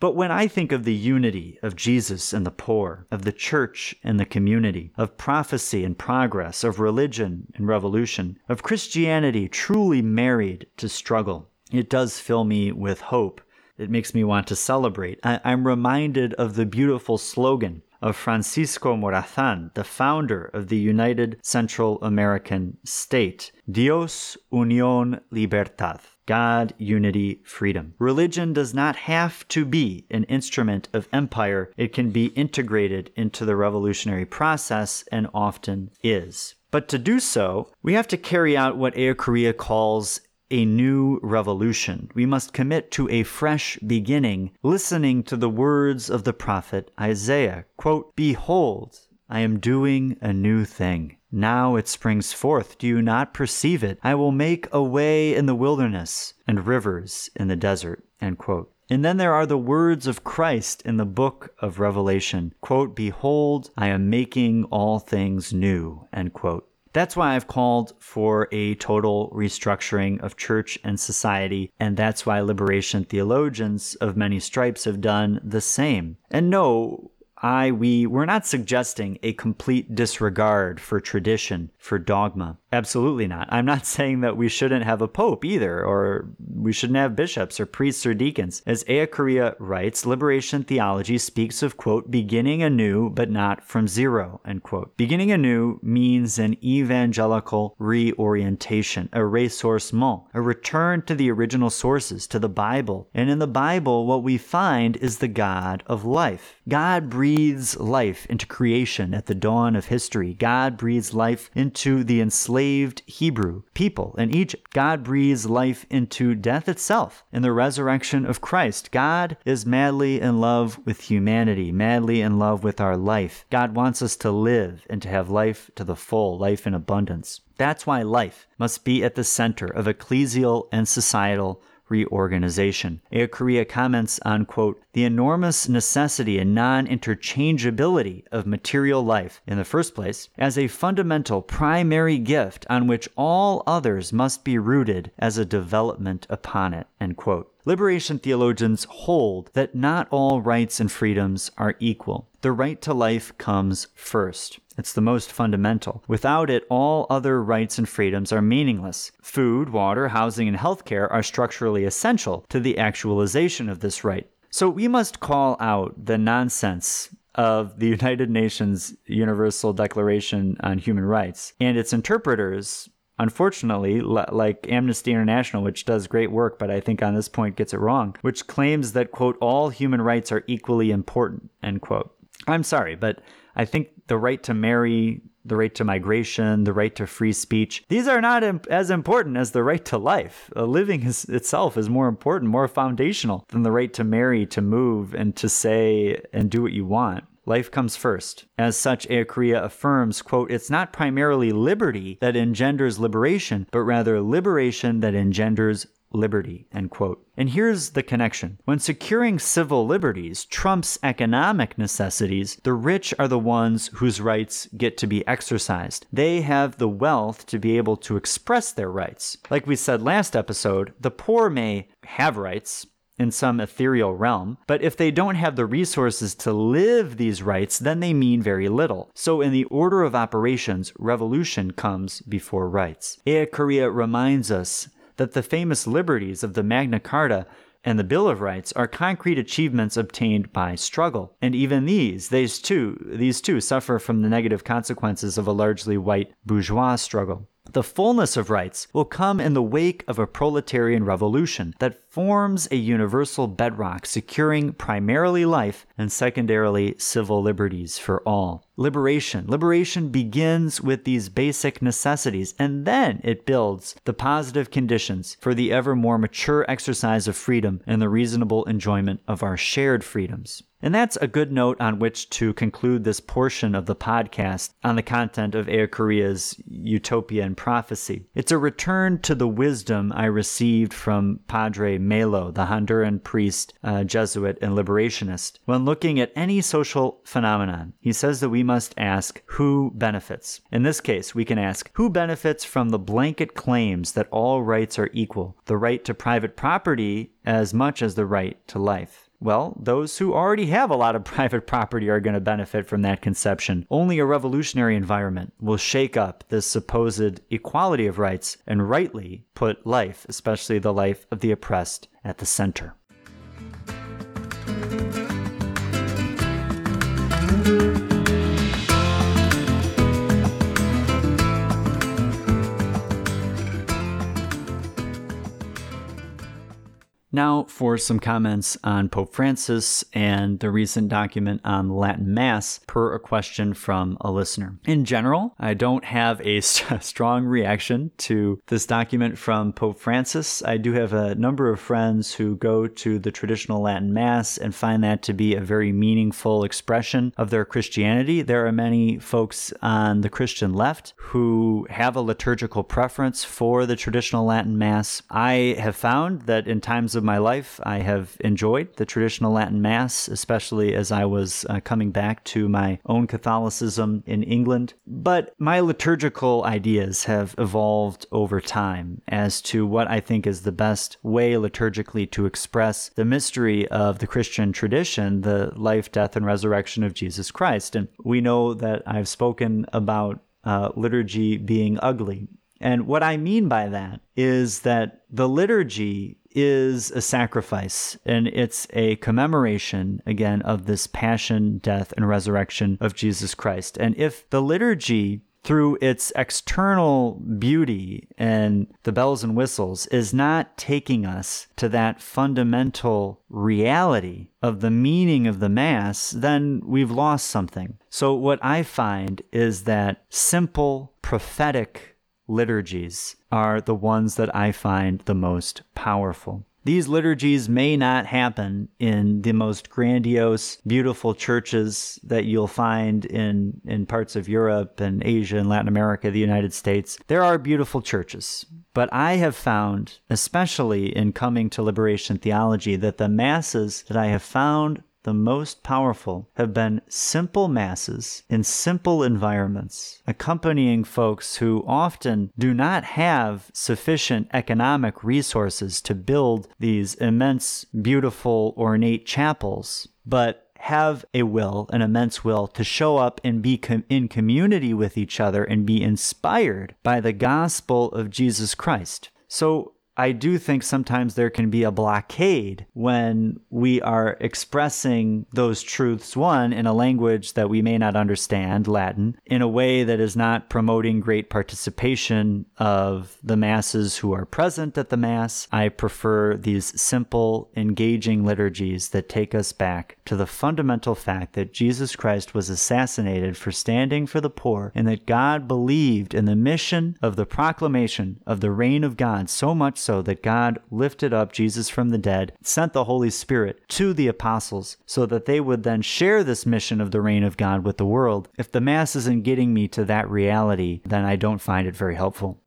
S1: But when I think of the unity of Jesus and the poor, of the church and the community, of prophecy and progress, of religion and revolution, of Christianity truly married to struggle, it does fill me with hope. It makes me want to celebrate. I- am reminded of the beautiful slogan of Francisco Morazán, the founder of the United Central American State. Dios, Unión, Libertad. God, unity, freedom. Religion does not have to be an instrument of empire. It can be integrated into the revolutionary process and often is. But to do so, we have to carry out what Ellacuría calls a new revolution. We must commit to a fresh beginning, listening to the words of the prophet Isaiah. Quote, Behold, I am doing a new thing. Now it springs forth. Do you not perceive it? I will make a way in the wilderness and rivers in the desert. End quote. And then there are the words of Christ in the book of Revelation. Quote, Behold, I am making all things new. End quote. That's why I've called for a total restructuring of church and society, and that's why liberation theologians of many stripes have done the same. And no, I, we, we're not suggesting a complete disregard for tradition, for dogma. Absolutely not. I'm not (laughs) saying that we shouldn't have a pope either, or we shouldn't have bishops or priests or deacons. As Ellacuría writes, liberation theology speaks of, quote, beginning anew, but not from zero, end quote. Beginning anew means an evangelical reorientation, a ressourcement, a return to the original sources, to the Bible. And in the Bible, what we find is the God of life. God breathes life into creation at the dawn of history. God breathes life into the enslaved enslaved Hebrew people in Egypt. God breathes life into death itself in the resurrection of Christ. God is madly in love with humanity, madly in love with our life. God wants us to live and to have life to the full, life in abundance. That's why life must be at the center of ecclesial and societal reorganization. Ellacuría comments on, quote, the enormous necessity and non interchangeability of material life, in the first place, as a fundamental primary gift on which all others must be rooted as a development upon it, end quote. Liberation theologians hold that not all rights and freedoms are equal. The right to life comes first. It's the most fundamental. Without it, all other rights and freedoms are meaningless. Food, water, housing, and healthcare are structurally essential to the actualization of this right. So we must call out the nonsense of the (laughs) United Nations Universal Declaration on Human Rights and its interpreters unfortunately, like Amnesty International, which does great work, but I think on this point gets it wrong, which claims that, quote, all human rights are equally important, end quote. I'm sorry, but I think the right to marry, the right to migration, the right to free speech, these are not imp- as important as the right to life. Uh, living is, itself is more important, more foundational than the right to marry, to move, and to say and do what you want. Life comes first. As such, Ellacuría affirms, quote, it's not primarily liberty that engenders liberation, but rather liberation that engenders liberty, end quote. And here's the connection. When securing civil liberties trumps economic necessities, the rich are the ones whose rights get to be exercised. They have the wealth to be able to express their rights. Like we said last episode, the poor may have rights, in some ethereal realm, but if they don't have the resources to live these rights, then they mean very little. So, in the order of operations, revolution comes before rights. Ellacuría reminds us that the famous liberties of the Magna Carta and the Bill of Rights are concrete achievements obtained by struggle. And even these, these too, these too suffer from the negative consequences of a largely white bourgeois struggle. The fullness of rights will come in the wake of a proletarian revolution that forms a universal bedrock securing primarily life and secondarily civil liberties for all. Liberation. Liberation begins with these basic necessities and then it builds the positive conditions for the ever more mature exercise of freedom and the reasonable enjoyment of our shared freedoms. And that's a good note on which to conclude this portion of the podcast on the content of Ellacuría's Utopia and Prophecy. It's a return to the wisdom I received from Padre Melo, the Honduran priest, uh, Jesuit, and liberationist. When looking at any social phenomenon, he says that we must ask who benefits. In this case, we can ask who benefits from the blanket claims that all rights are equal, the right to private property as much as the right to life. Well, those who already have a lot of (laughs) private property are going to benefit from that conception. Only a revolutionary environment will shake up this supposed equality of rights and rightly put life, especially the life of the oppressed, at the center. Now, for some comments on Pope Francis and the recent document on Latin Mass, per a question from a listener. In general, I don't have a (laughs) strong reaction to this document from Pope Francis. I do have a number of friends who go to the traditional Latin Mass and find that to be a very meaningful expression of their Christianity. There are many folks on the Christian left who have a liturgical preference for the traditional Latin Mass. I have found that in times of my life, I have enjoyed the traditional Latin Mass, especially as I was uh, coming back to my own Catholicism in England. But my liturgical ideas have evolved over time as to what I think is the best way liturgically to express the mystery of the Christian tradition, the life, death, and resurrection of Jesus Christ. And we know that I've spoken about uh, liturgy being ugly. And what I mean by that is that the liturgy is a sacrifice and it's a commemoration again of this passion, death, and resurrection of Jesus Christ. And if the liturgy through its external beauty and the bells and whistles is not taking us to that fundamental reality of the meaning of the Mass, then we've lost something. So, what I find is that simple prophetic liturgies are the ones that I find the most powerful. These liturgies may not happen in the most grandiose, beautiful churches that you'll find in, in parts of Europe and Asia and Latin America, the United States. There are beautiful churches, but I have found, especially in coming to liberation theology, that the masses that I have found the most powerful have been simple masses in simple environments, accompanying folks who often do not have sufficient economic resources to build these immense, beautiful, ornate chapels, but have a will, an immense will, to show up and be com- in community with each other and be inspired by the gospel of Jesus Christ. So I do think sometimes there can be a blockade when we are expressing those truths, one, in a language that we may not understand, Latin, in a way that is not promoting great participation of the masses who are present at the Mass. I prefer these simple, engaging liturgies that take us back to the fundamental fact that Jesus Christ was assassinated for standing for the poor and that God believed in the mission of the proclamation of the reign of God so much so that God lifted up Jesus from the dead, sent the Holy Spirit to the apostles so that they would then share this mission of the reign of God with the world. If the Mass isn't getting me to that reality, then I don't find it very helpful.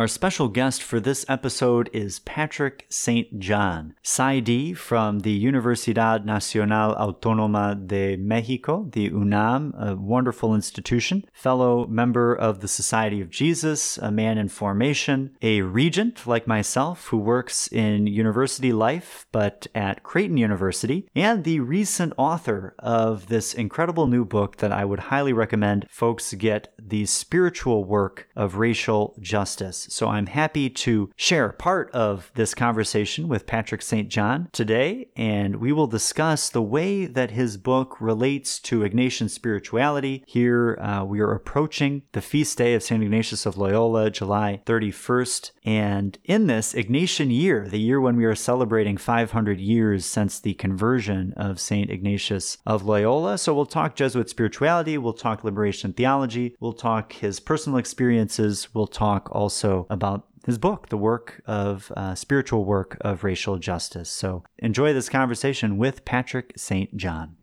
S1: Our special guest for this episode is Patrick Saint-Jean, PsyD from the Universidad Nacional Autónoma de Mexico, the UNAM, a wonderful institution, fellow member of the Society of Jesus, a man in formation, a regent like myself who works in university life but at Creighton University, and the recent author of this incredible new book that I would highly recommend folks get the spiritual work of racial justice. So I'm happy to share part of this conversation with Patrick Saint-Jean today, and we will discuss the way that his book relates to Ignatian spirituality. Here uh, we are approaching the feast day of St. Ignatius of Loyola, July 31st. And in this Ignatian year, the year when we are celebrating 500 years since the conversion of St. Ignatius of Loyola, so we'll talk Jesuit spirituality, we'll talk liberation theology, we'll talk his personal experiences, we'll talk also about his book, the work of uh, spiritual work of racial justice. So enjoy this conversation with Patrick Saint-Jean.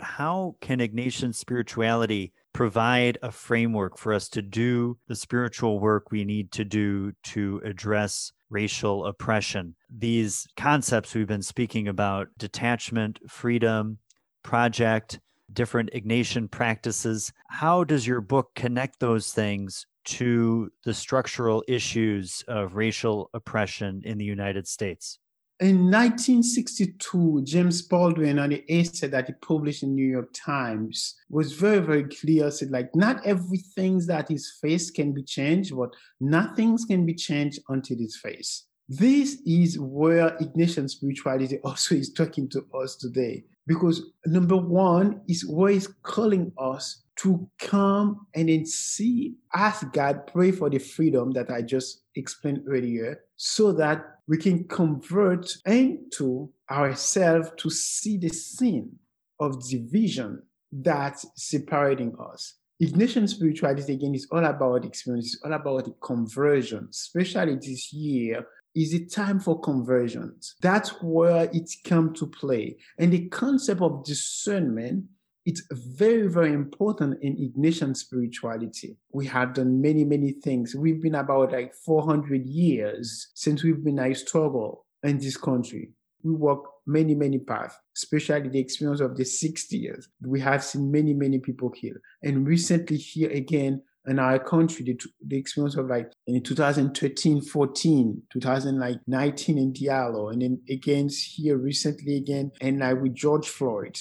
S1: How can Ignatian spirituality provide a framework for us to do the spiritual work we need to do to address racial oppression. These concepts we've been speaking about detachment, freedom, project, different Ignatian practices. How does your book connect those things to the structural issues of racial oppression in the United States?
S2: In 1962, James Baldwin on the essay that he published in New York Times was very, very clear. Said like, not everything that is faced can be changed, but nothing can be changed until it's faced. This is where Ignatian spirituality (laughs) also is talking to us today. Because number one is where it's calling us to come and then see, ask God, pray for the freedom that I just explained earlier, so that we can convert into ourselves to see the sin of division that's separating us. Ignatian spirituality, again, is all about experience, it's all about the conversion, especially this year is a time for conversions. That's where it's come to play. And the concept of discernment it's very, very important in Ignatian spirituality. We have done many, many things. We've been about like 400 years since we've been a struggle in this country. We walk many, many paths, especially the experience of the 60 years. We have seen many, many people killed. And recently here again, in our country, the, the experience of like in 2013, 14, 2019 in Diallo, and then again here recently again, and like with George Floyd.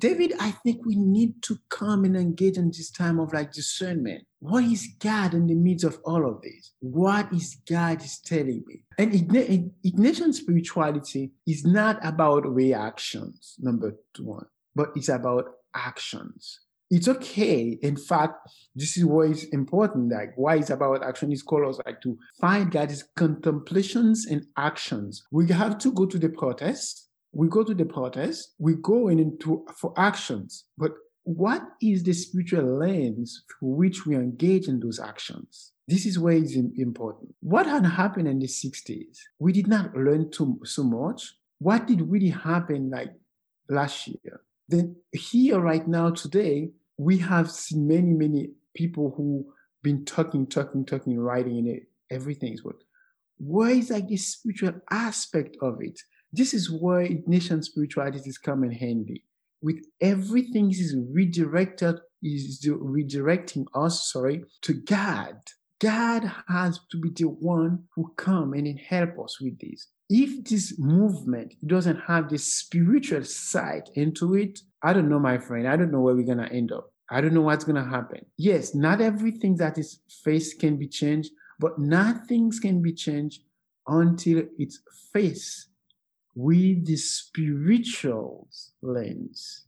S2: David, I think we need to come and engage in this time of like discernment. What is God in the midst of all of this? What is God is telling me? And Ignatian spirituality is not about reactions, number one, but it's about actions. It's okay. In fact, this is what is important. Like why it's about action is called us like to find God's contemplations and actions. We have to go to the protest we go to the protest, we go in into for actions, but what is the spiritual lens through which we engage in those actions? This is where it's important. What had happened in the 60s? We did not learn too, so much. What did really happen like last year? Then here right now today, we have seen many, many people who been talking, talking, talking, writing in it, everything is what. Where is like the spiritual aspect of it? This is where Ignatian spirituality is coming handy. with everything is redirected, is redirecting us, sorry, to God. God has to be the one who come and help us with this. If this movement doesn't have the spiritual side into it, I don't know, my friend. I don't know where we're gonna end up. I don't know what's gonna happen. Yes, not everything that is faced can be changed, but nothing can be changed until it's faced with the spiritual lens.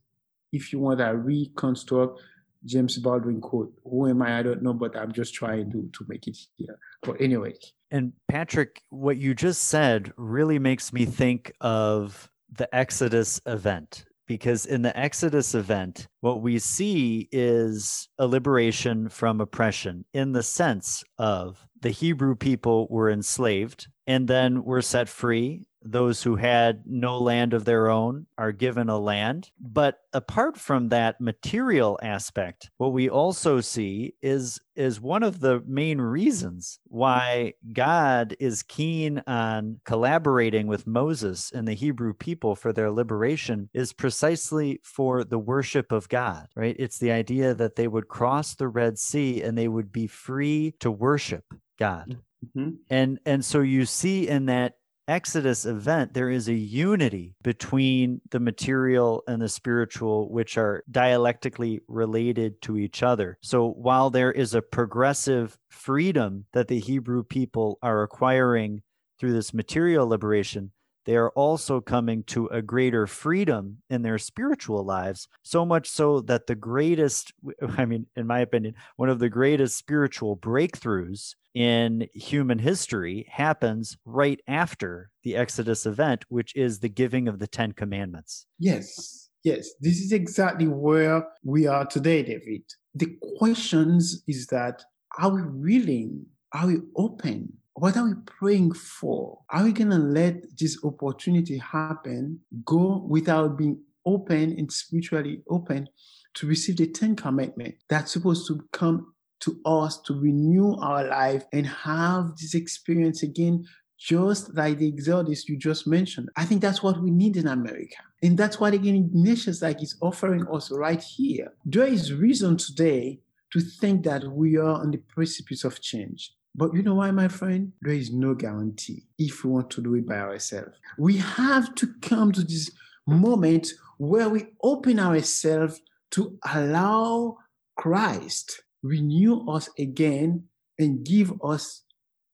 S2: If you want to reconstruct James Baldwin quote. Who am I? I don't know, but I'm just trying to, to make it here. But anyway.
S1: And Patrick, what you just said really makes me think of the Exodus event. Because in the Exodus event, what we see is a liberation from oppression in the sense of the Hebrew people were enslaved and then were set free those who had no land of their own are given a land. But apart from that material aspect, what we also see is is one of the main reasons why God is keen on collaborating with Moses and the Hebrew people for their liberation is precisely for the worship of God, right? It's the idea that they would cross the Red Sea and they would be free to worship God. Mm-hmm. And and so you see in that Exodus event, there is a unity between the material and the spiritual, which are dialectically related to each other. So while there is a progressive freedom that the Hebrew people are acquiring through this material liberation, they are also coming to a greater freedom in their spiritual lives, so much so that the greatest, (laughs) I mean, in my opinion, one of the greatest spiritual breakthroughs in human history happens right after the Exodus event, which is the giving of the Ten Commandments.
S2: Yes, yes. This is exactly where we are today, David. The questions is that are we willing? Are we open? What are we praying for? Are we going to let this opportunity happen go without being open and spiritually open to receive the Ten Commandments that's supposed to come to us to renew our life and have this experience again, just like the Exodus you just mentioned. I think that's what we need in America. And that's what again Ignatius like is offering us right here. There is reason today to think that we are on the precipice of change. But you know why, my friend? There is no guarantee if we want to do it by ourselves. We have to come to this moment where we open ourselves to allow Christ renew us again and give us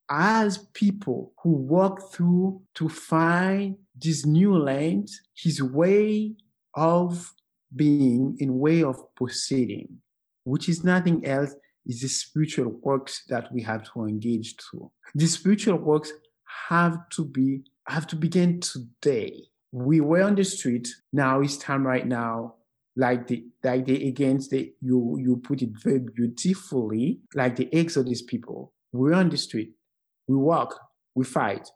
S2: as people who walk through to find this new land, his way of being in way of proceeding, which is nothing else is the spiritual works that we have to engage to. The spiritual works have to be have to begin today. We were on the street. Now it's time right now like the like the against the you you put it very beautifully, like the Exodus people. We're on the street, we walk, we fight.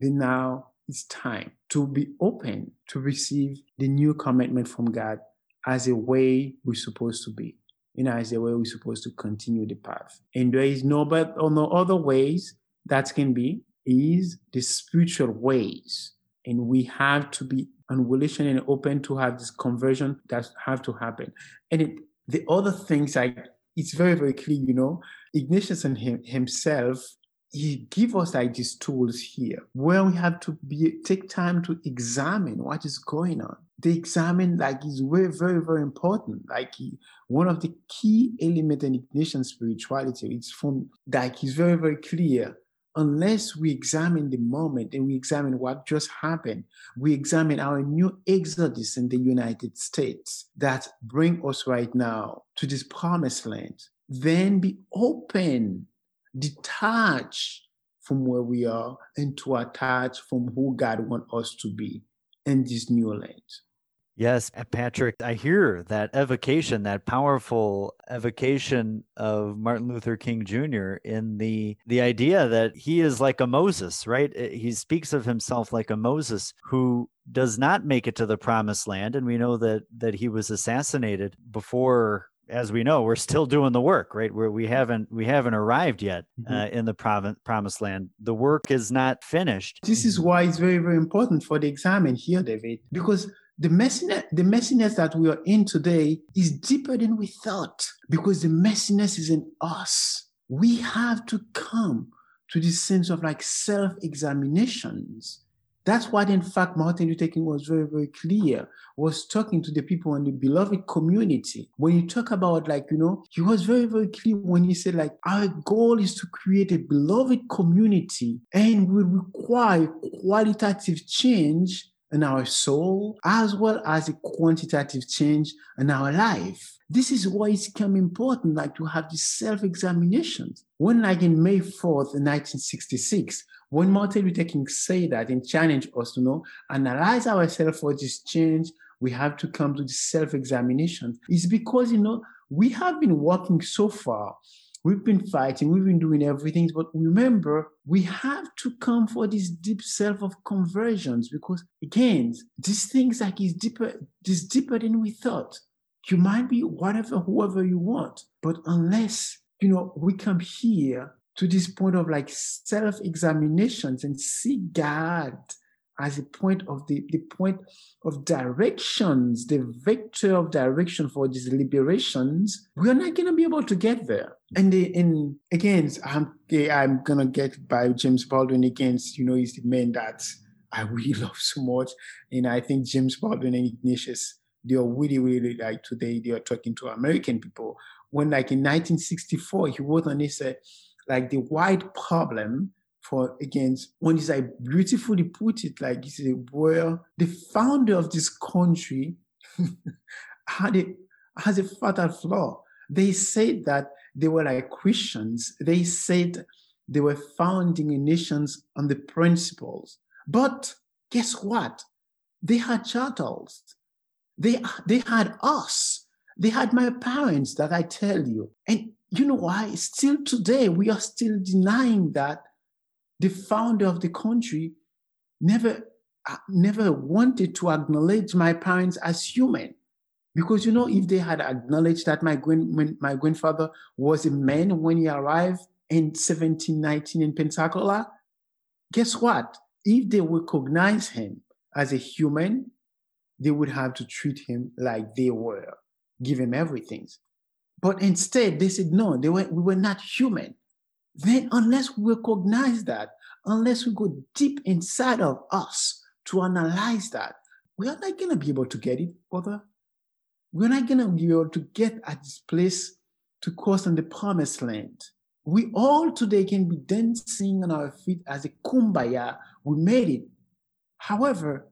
S2: Then now it's time to be open to receive the new commitment from God as a way we're supposed to be, you know, as the way we're supposed to continue the path. And there is no but or no other ways that can be is the spiritual ways. And we have to be and willing and open to have this conversion that have to happen. And it, the other things like it's very very clear, you know, Ignatius and him, himself he give us like these tools here where we have to be take time to examine what is going on. The examine like is very very very important. Like he, one of the key element in Ignatian spirituality it's from like he's very very clear. Unless we examine the moment and we examine what just happened, we examine our new exodus in the United States that bring us right now to this promised land, then be open, detach from where we are and to attach from who God wants us to be in this new land.
S1: Yes, Patrick, I hear that evocation, that powerful evocation of Martin Luther King Jr. in the the idea that he is like a Moses, right? Eh, he speaks of himself like a Moses who does not make it to the promised land and we know that that he was assassinated before as we know, we're still doing the work, right? Where we haven't we haven't arrived yet mm-hmm. uh, in the province, promised land. The work is not finished.
S2: This is why it's very very important for the examine here, David, because the messiness, the messiness that we are in today is deeper than we thought because the messiness is in us. We have to come to this sense of like self examinations. That's what, in fact, Martin Luther King was very, very clear, was talking to the people in the beloved community. When you talk about, like, you know, he was very, very clear when he said, like, our goal is to create a beloved community and we require qualitative change in our soul as well as a quantitative change in our life. This is why it's become important, like to have these self-examinations. When, like in May 4th, 1966, when Martin Luther King said that and challenged us to know, analyze ourselves for this change, we have to come to the self-examination. It's because, you know, we have been working so far. We've been fighting, we've been doing everything, but remember, we have to come for this deep self of conversions because again, these things like is deeper, this deeper than we thought. You might be whatever, whoever you want, but unless you know we come here to this point of like self-examinations and see God as a point of the, the point of directions, the vector of direction for these liberations, we're not going to be able to get there. And the, in again, I'm I'm gonna get by James Baldwin against, you know, he's the man that I really (laughs) love so much. And I think James Baldwin and Ignatius, they are really, really like today they are talking to American people. When like in 1964, he wrote on this uh, like the white problem for against when he's like beautifully put it like he said well the founder of this country (laughs) had it has a fatal flaw. They said that they were like christians. They said they were founding nations on the principles. But guess what? They had chattels. They they had us they had my parents that i tell you. And you know why? Still today we are still denying that the founder of the country never uh, never wanted to acknowledge my parents as human. Because you know if they had acknowledged that my grand, my grandfather was a man when he arrived in 1719 in pensacola guess what? If they recognize him as a human they would have to treat him like they were give him everything but instead they said no they were, we were not human then unless we recognize that, unless we go deep inside of us to analyze that, we are not going to be able to get it, brother. We're not going to be able to get at this place to cross on the promised land. We all today can be dancing on our feet as a kumbaya. We made it. However,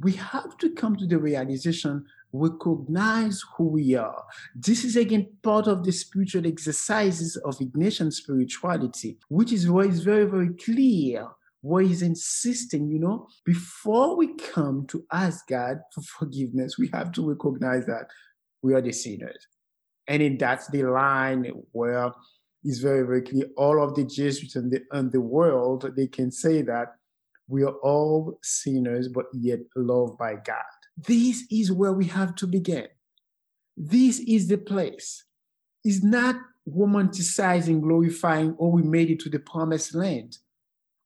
S2: we have to come to the realization recognize who we are. This is again part of the spiritual exercises of Ignatian spirituality, which is why it's very, very clear why he's insisting, you know, before we come to ask God for forgiveness, we have to recognize that we are the sinners. And in that's the line where it's very, very clear. All of the Jesuits in the, the world, they can say that we are all sinners, but yet loved by God. This is where we have to begin. This is the place. It's not romanticizing, glorifying, oh, we made it to the promised land.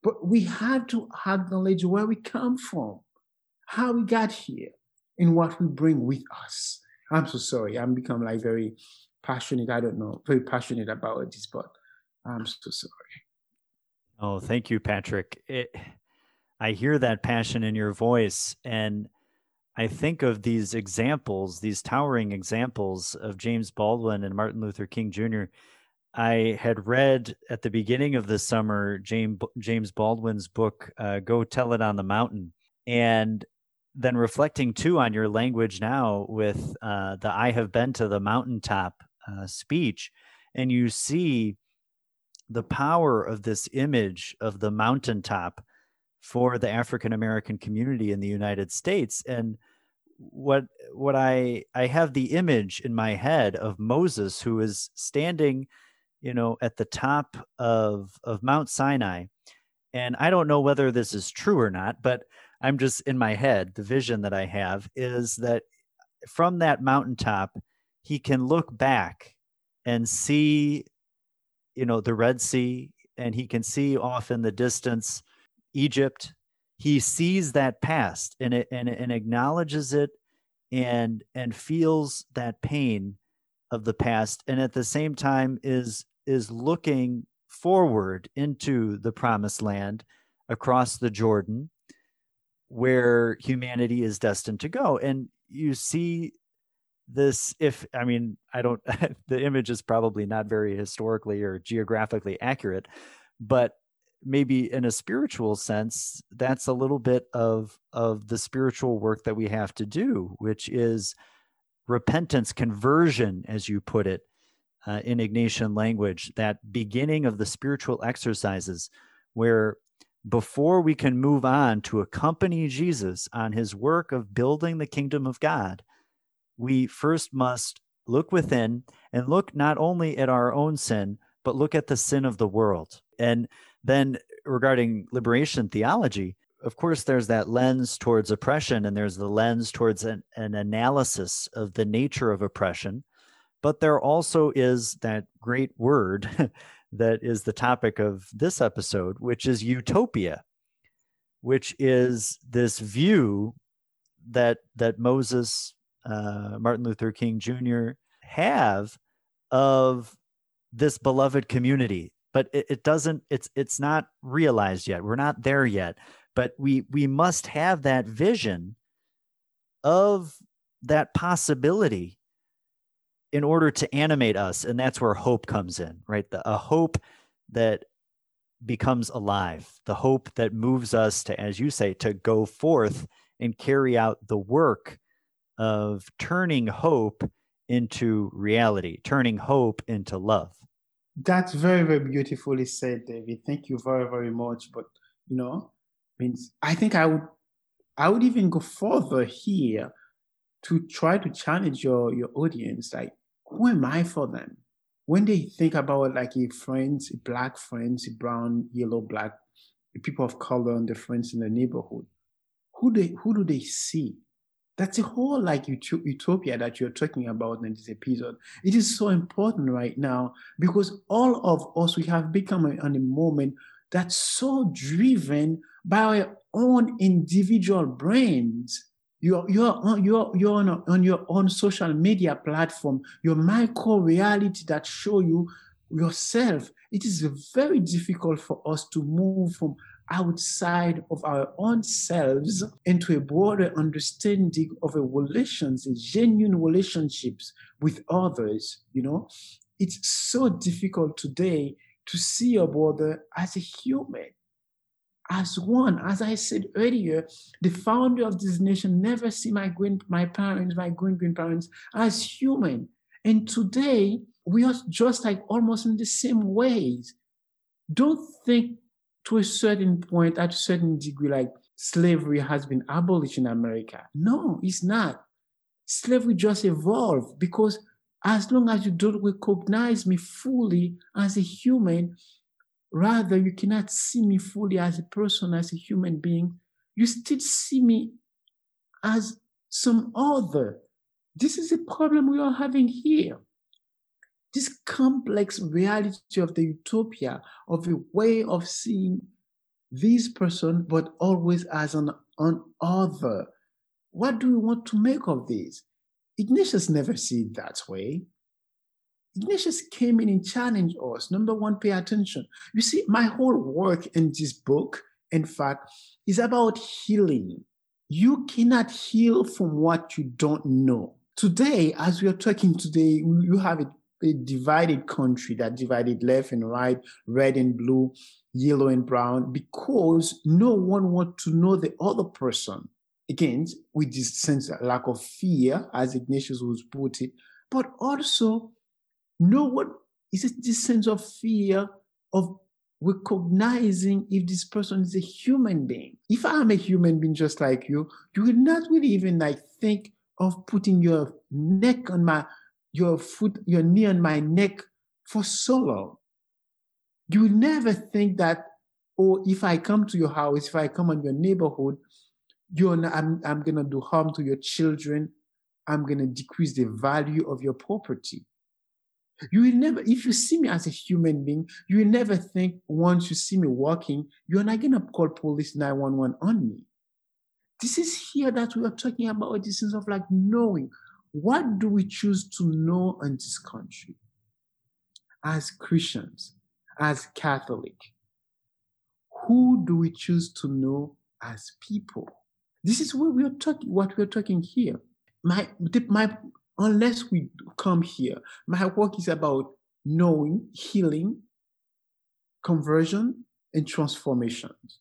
S2: But we have to acknowledge where we come from, how we got here, and what we bring with us. I'm so sorry. I'm become like very passionate. I don't know, very passionate about this, but I'm so sorry.
S1: Oh, thank you, Patrick. It, I hear that passion in your voice, and I think of these examples, these towering examples of James Baldwin and Martin Luther King Jr. I had read at the beginning of the summer James Baldwin's book uh, "Go Tell It on the Mountain," and then reflecting too on your language now with uh, the "I have been to the mountaintop" uh, speech, and you see the power of this image of the mountaintop for the African American community in the United States, and what what I I have the image in my head of Moses who is standing, you know, at the top of of Mount Sinai, and I don't know whether this is true or not, but I'm just in my head. The vision that I have is that from that mountaintop, he can look back and see, you know, the Red Sea, and he can see off in the distance Egypt he sees that past and it and, and acknowledges it and and feels that pain of the past and at the same time is is looking forward into the promised land across the Jordan where humanity is destined to go. And you see this if i mean i don't (laughs) the image is probably not very historically or geographically accurate but maybe in a spiritual sense that's a little bit of of the spiritual work that we have to do which is repentance conversion as you put it uh, in ignatian language that beginning of the spiritual exercises where before we can move on to accompany jesus on his work of building the kingdom of god we first must look within and look not only at our own sin but look at the sin of the world and then regarding liberation theology, of course, there's that lens towards oppression, and there's the lens towards an, an, analysis of the nature of oppression. But there also is that great word (laughs) that is the topic of this episode, which is utopia, which is this view that that Moses, uh, Martin Luther King Jr. have of this beloved community but it, it doesn't it's it's not realized yet. We're not there yet but we we must have that vision of that possibility in order to animate us and that's where hope comes in right? The, a hope that becomes alive the hope that moves us to as you say to go forth and carry out the work of turning hope into reality turning hope into love
S2: that's very, very beautifully said, David. Thank you very, very much. But you know, means I think I would I would even go further here to try to challenge your your audience. Like, who am I for them? When they think about like a friends, black friends, brown, yellow, black, people of color and their friends in the neighborhood, who they who do they see? That's a whole like utopia that you're talking about in this episode. It is so important right now because all of us, we have become a, a moment that's so driven by our own individual brains. You're, you're, on, you're, you're on, a, on your own social media platform, your micro reality that show you yourself. It is very difficult for us to move from outside of our own selves into a broader understanding of a relations, a genuine relationships with others. You know, it's so difficult today to see your brother as a human, as one. As I said earlier, the founder of this nation never see my grand, my parents, my great grandparents as human. And today we are just like almost in the same ways. Don't think to a certain point, at a certain degree, like slavery has been abolished in America. No, it's not. Slavery just evolved because as long as you don't recognize me fully as a human, rather you cannot see me fully as a person, as a human being, you still see me as some other. This is a problem we are having here this complex reality of the utopia of a way of seeing this person, but always as an, an other. What do we want to make of this? Ignatius never see it that way. Ignatius came in and challenged us. Number one, pay attention. You see, my whole work in this book, in fact, is about healing. You cannot heal from what you don't know. Today, as we are talking today, you have it a divided country that divided left and right, red and blue, yellow and brown, because no one wants to know the other person. Again, with this sense of lack of fear, as Ignatius was put it, but also no one is this sense of fear of recognizing if this person is a human being. If I'm a human being just like you, you will not really even like think of putting your neck on my your foot, your knee on my neck for so long. You never think that, oh, if I come to your house, if I come on your neighborhood, you're not, I'm, I'm going to do harm to your children. I'm going to decrease the value of your property. You will never, if you see me as a human being, you will never think once you see me walking, you're not going to call police 911 on me. This is here that we are talking about this sense of like knowing. What do we choose to know in this country? As Christians, as Catholic, who do we choose to know as people? This is what we are talking. What we are talking here. My, my, unless we come here, my work is about knowing, healing, conversion, and transformations.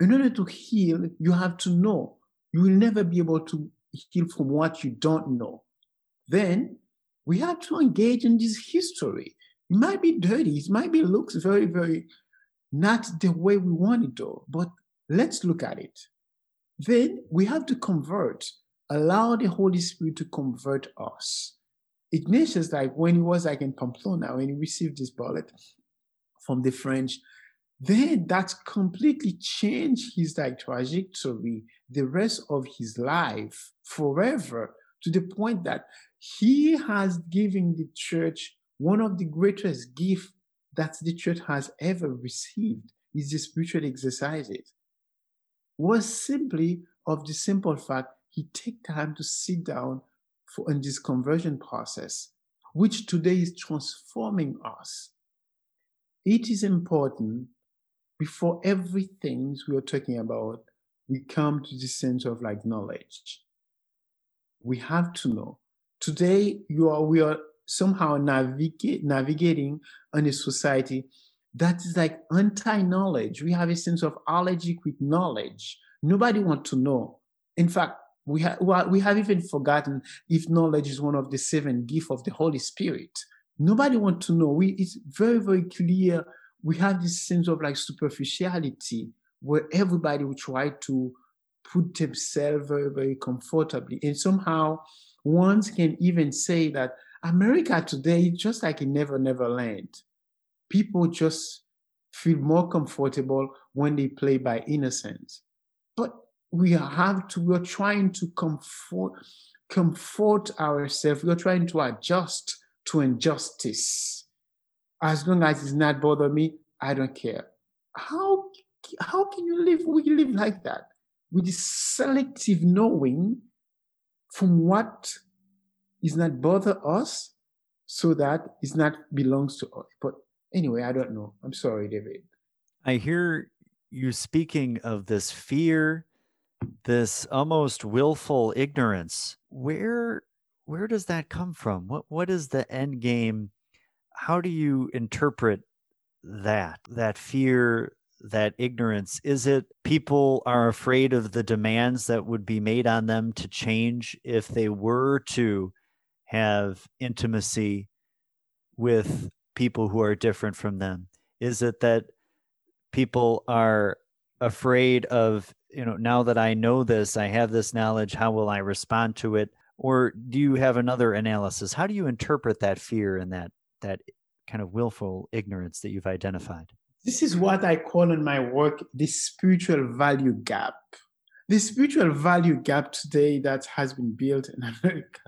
S2: In order to heal, you have to know. You will never be able to heal from what you don't know. Then we have to engage in this history. It might be dirty, it might be looks very, very not the way we want it though, but let's look at it. Then we have to convert, allow the Holy Spirit to convert us. Ignatius, like when he was like in Pamplona, when he received this bullet from the French, then that's completely changed his like trajectory the rest of his life forever to the point that he has given the church one of the greatest gifts that the church has ever received is the spiritual exercises. Was simply of the simple fact he take time to sit down for in this conversion process which today is transforming us. It is important before everything we are talking about, we come to the sense of like knowledge. We have to know. Today, you are we are somehow navigate, navigating in a society that is like anti-knowledge. We have a sense of allergic with knowledge. Nobody wants to know. In fact, we, ha- we have even forgotten if knowledge is one of the seven gifts of the Holy Spirit. Nobody wants to know. We, it's very, very clear we have this sense of like superficiality where everybody will try to put themselves very, very comfortably. And somehow one can even say that America today just like a never, never land. People just feel more comfortable when they play by innocence. But we have to, we're trying to comfort, comfort ourselves. We're trying to adjust to injustice as long as it's not bother me, I don't care. How how can you live? We live like that with this selective knowing from what is not bother us, so that is not belongs to us. But anyway, I don't know. I'm sorry, David.
S1: I hear you speaking of this fear, this almost willful ignorance. Where where does that come from? What what is the end game how do you interpret that that fear that ignorance? Is it people are afraid of the demands that would be made on them to change if they were to have intimacy with people who are different from them? Is it that people are afraid of you know now that i know this i have this knowledge how will i respond to it? Or do you have another analysis? How do you interpret that fear and that that kind of willful ignorance that you've identified?
S2: This is what I call in my work the spiritual value gap. The spiritual value gap today that has been built in (laughs) America,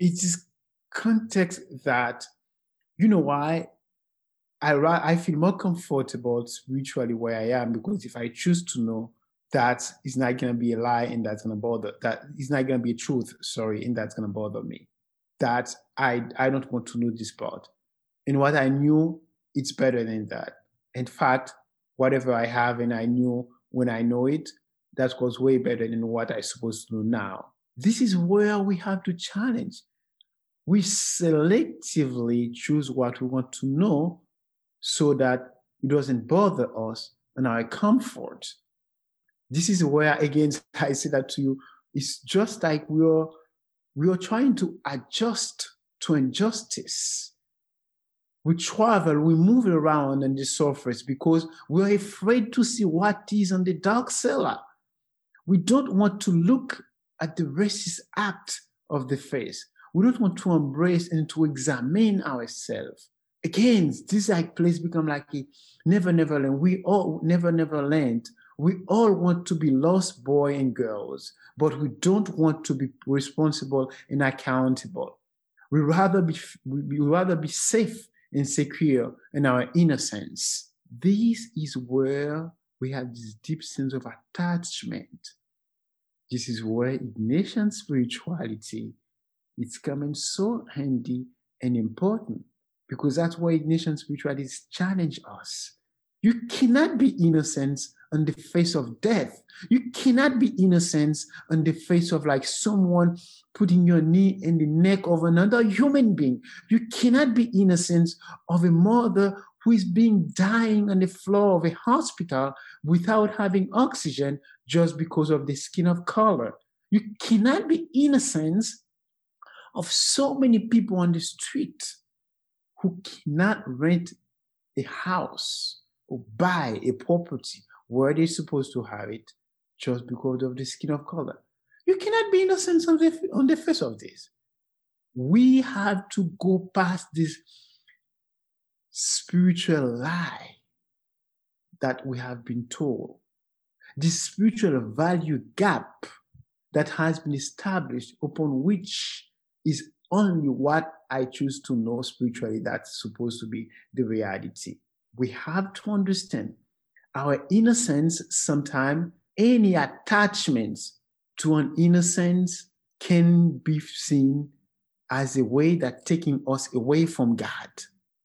S2: it is context that, you know why? I, I feel more comfortable spiritually where I am because if I choose to know that is not going to be a lie and that's going to bother, that is not going to be a truth, sorry, and that's going to bother me. That I, I don't want to know this part and what I knew, it's better than that. In fact, whatever I have and I knew when I know it, that was way better than what I supposed to know now. This is where we have to challenge. We selectively choose what we want to know so that it doesn't bother us and our comfort. This is where, again, (laughs) I say that to you, it's just like we're, we are trying to adjust to injustice we travel, we move around on the surface because we're afraid to see what is on the dark cellar. We don't want to look at the racist act of the face. We don't want to embrace and to examine ourselves. Again, this like place become like a never, never land. We all never, never land. We all want to be lost boy and girls, but we don't want to be responsible and accountable. We rather be we rather be safe and secure in our innocence. This is where we have this deep sense of attachment This is where Ignatian spirituality is coming so handy and important because that's why Ignatian spirituality challenge us. You cannot be innocent on the face of death. You cannot be innocent on the face of like someone putting your knee in the neck of another human being. You cannot be innocent of a mother who is being dying on the floor of a hospital without having oxygen just because of the skin of color. You cannot be innocent of so many people on the street who cannot rent a house buy a property where they're supposed to have it just because of the skin of color. You cannot be innocent on the, on the face of this. We have to go past this spiritual lie that we have been told, this spiritual value gap that has been established upon which is only what I choose to know spiritually that's supposed to be the reality. We have to understand our innocence sometimes any attachments to an innocence can be seen as a way that taking us away from God.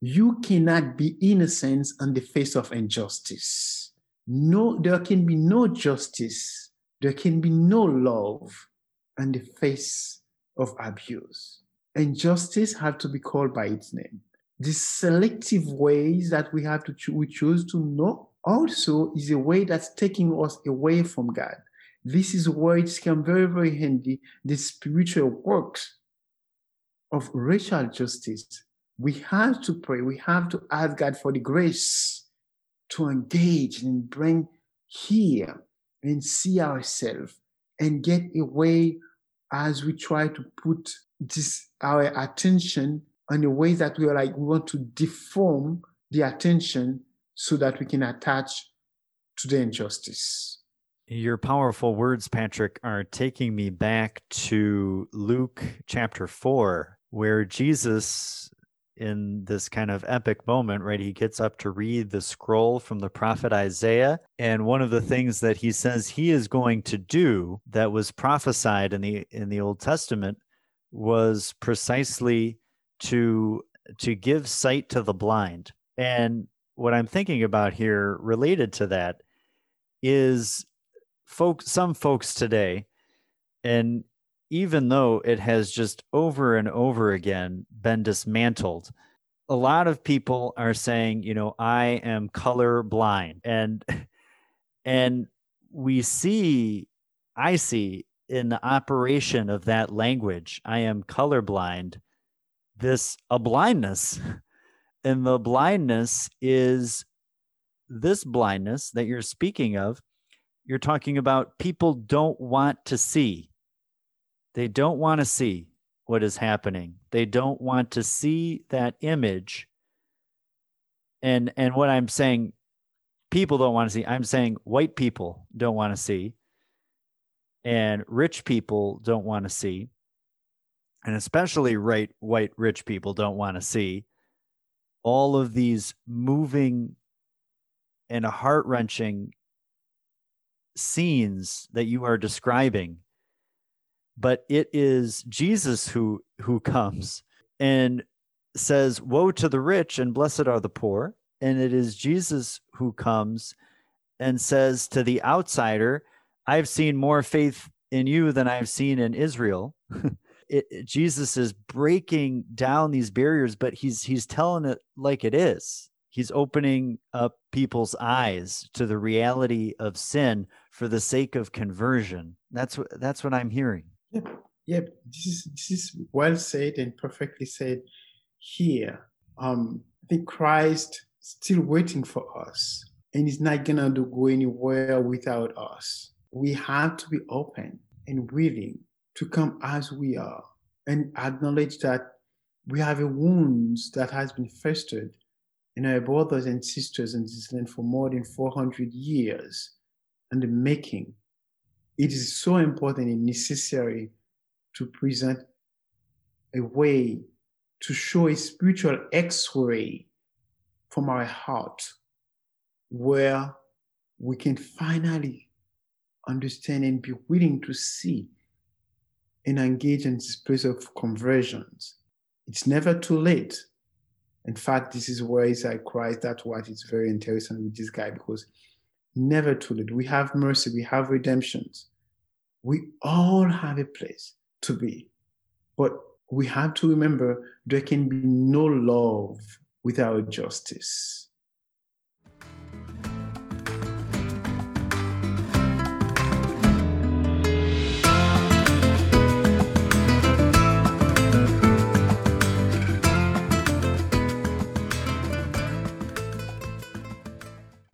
S2: You cannot be innocent on the face of injustice. No, there can be no justice. There can be no love on the face of abuse. Injustice have to be called by its name. The selective ways that we have to cho- we choose to know also is a way that's taking us away from God. This is where it's come very, very handy, the spiritual works of racial justice. We have to pray, we have to ask God for the grace to engage and bring here and see ourselves and get away as we try to put this our attention on the ways that we are like we want to deform the attention so that we can attach to the injustice.
S1: Your powerful words, Patrick, are taking me back to Luke chapter 4, where Jesus, in this kind of epic moment, right, he gets up to read the scroll from the prophet Isaiah. And one of the things that he says he is going to do that was prophesied in the in the Old Testament was precisely to to give sight to the blind. And what I'm thinking about here related to that is folks some folks today and even though it has just over and over again been dismantled a lot of people are saying you know i am color blind and and we see i see in the operation of that language i am colorblind this a blindness And the blindness is this blindness that you're speaking of. You're talking about people don't want to see. They don't want to see what is happening. They don't want to see that image. And and what I'm saying people don't want to see. I'm saying white people don't want to see. And rich people don't want to see. And especially right white rich people don't want to see all of these moving and heart wrenching scenes that you are describing but it is jesus who who comes and says woe to the rich and blessed are the poor and it is jesus who comes and says to the outsider i've seen more faith in you than i've seen in israel (laughs) it, Jesus is breaking down these barriers, but he's he's telling it like it is. He's opening up people's eyes to the reality of sin for the sake of conversion. That's what that's what I'm hearing.
S2: Yep, yep. This is this is well said and perfectly said here. Um, I think Christ is still waiting for us, and He's not gonna go anywhere without us. We have to be open and willing to come as we are and acknowledge that we have a wound that has been festered in our brothers and sisters in this land for more than 400 years and the making. It is so important and necessary to present a way to show a spiritual x-ray from our heart where we can finally understand and be willing to see and engage in this place of conversions. It's never too late. In fact, this is where Isaiah cries. That's what is very interesting with this guy because never too late. We have mercy, we have redemptions. We all have a place to be. But we have to remember there can be no love without justice.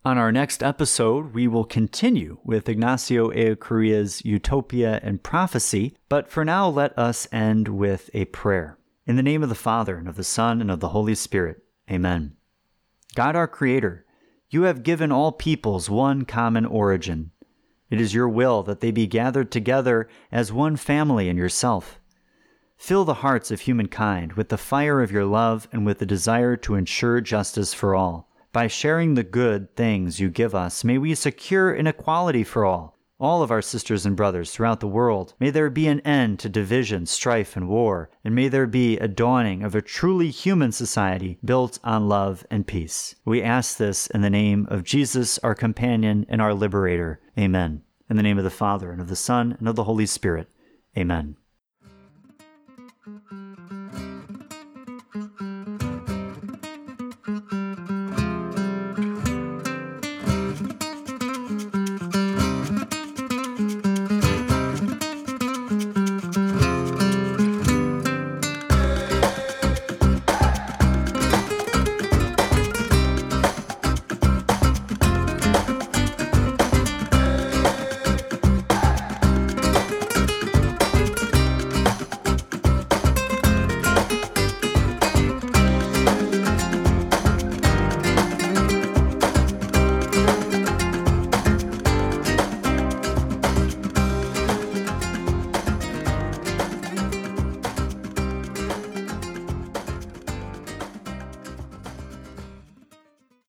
S1: On our next episode, we will continue with Ignacio Ellacuría's Utopia and Prophecy, but for now, let us end with a prayer. In the name of the Father, and of the Son, and of the Holy Spirit. Amen. God our Creator, you have given all peoples one common origin. It is your will that they be gathered together as one family in yourself. Fill the hearts of humankind with the fire of your love and with the desire to ensure justice for all by sharing the good things you give us, may we secure inequality for all, all of our sisters and brothers throughout the world. May there be an end to division, strife, and war, and may there be a dawning of a truly human society built on love and peace. We ask this in the name of Jesus, our companion and our liberator. Amen. In the name of the Father, and of the Son, and of the Holy Spirit. Amen.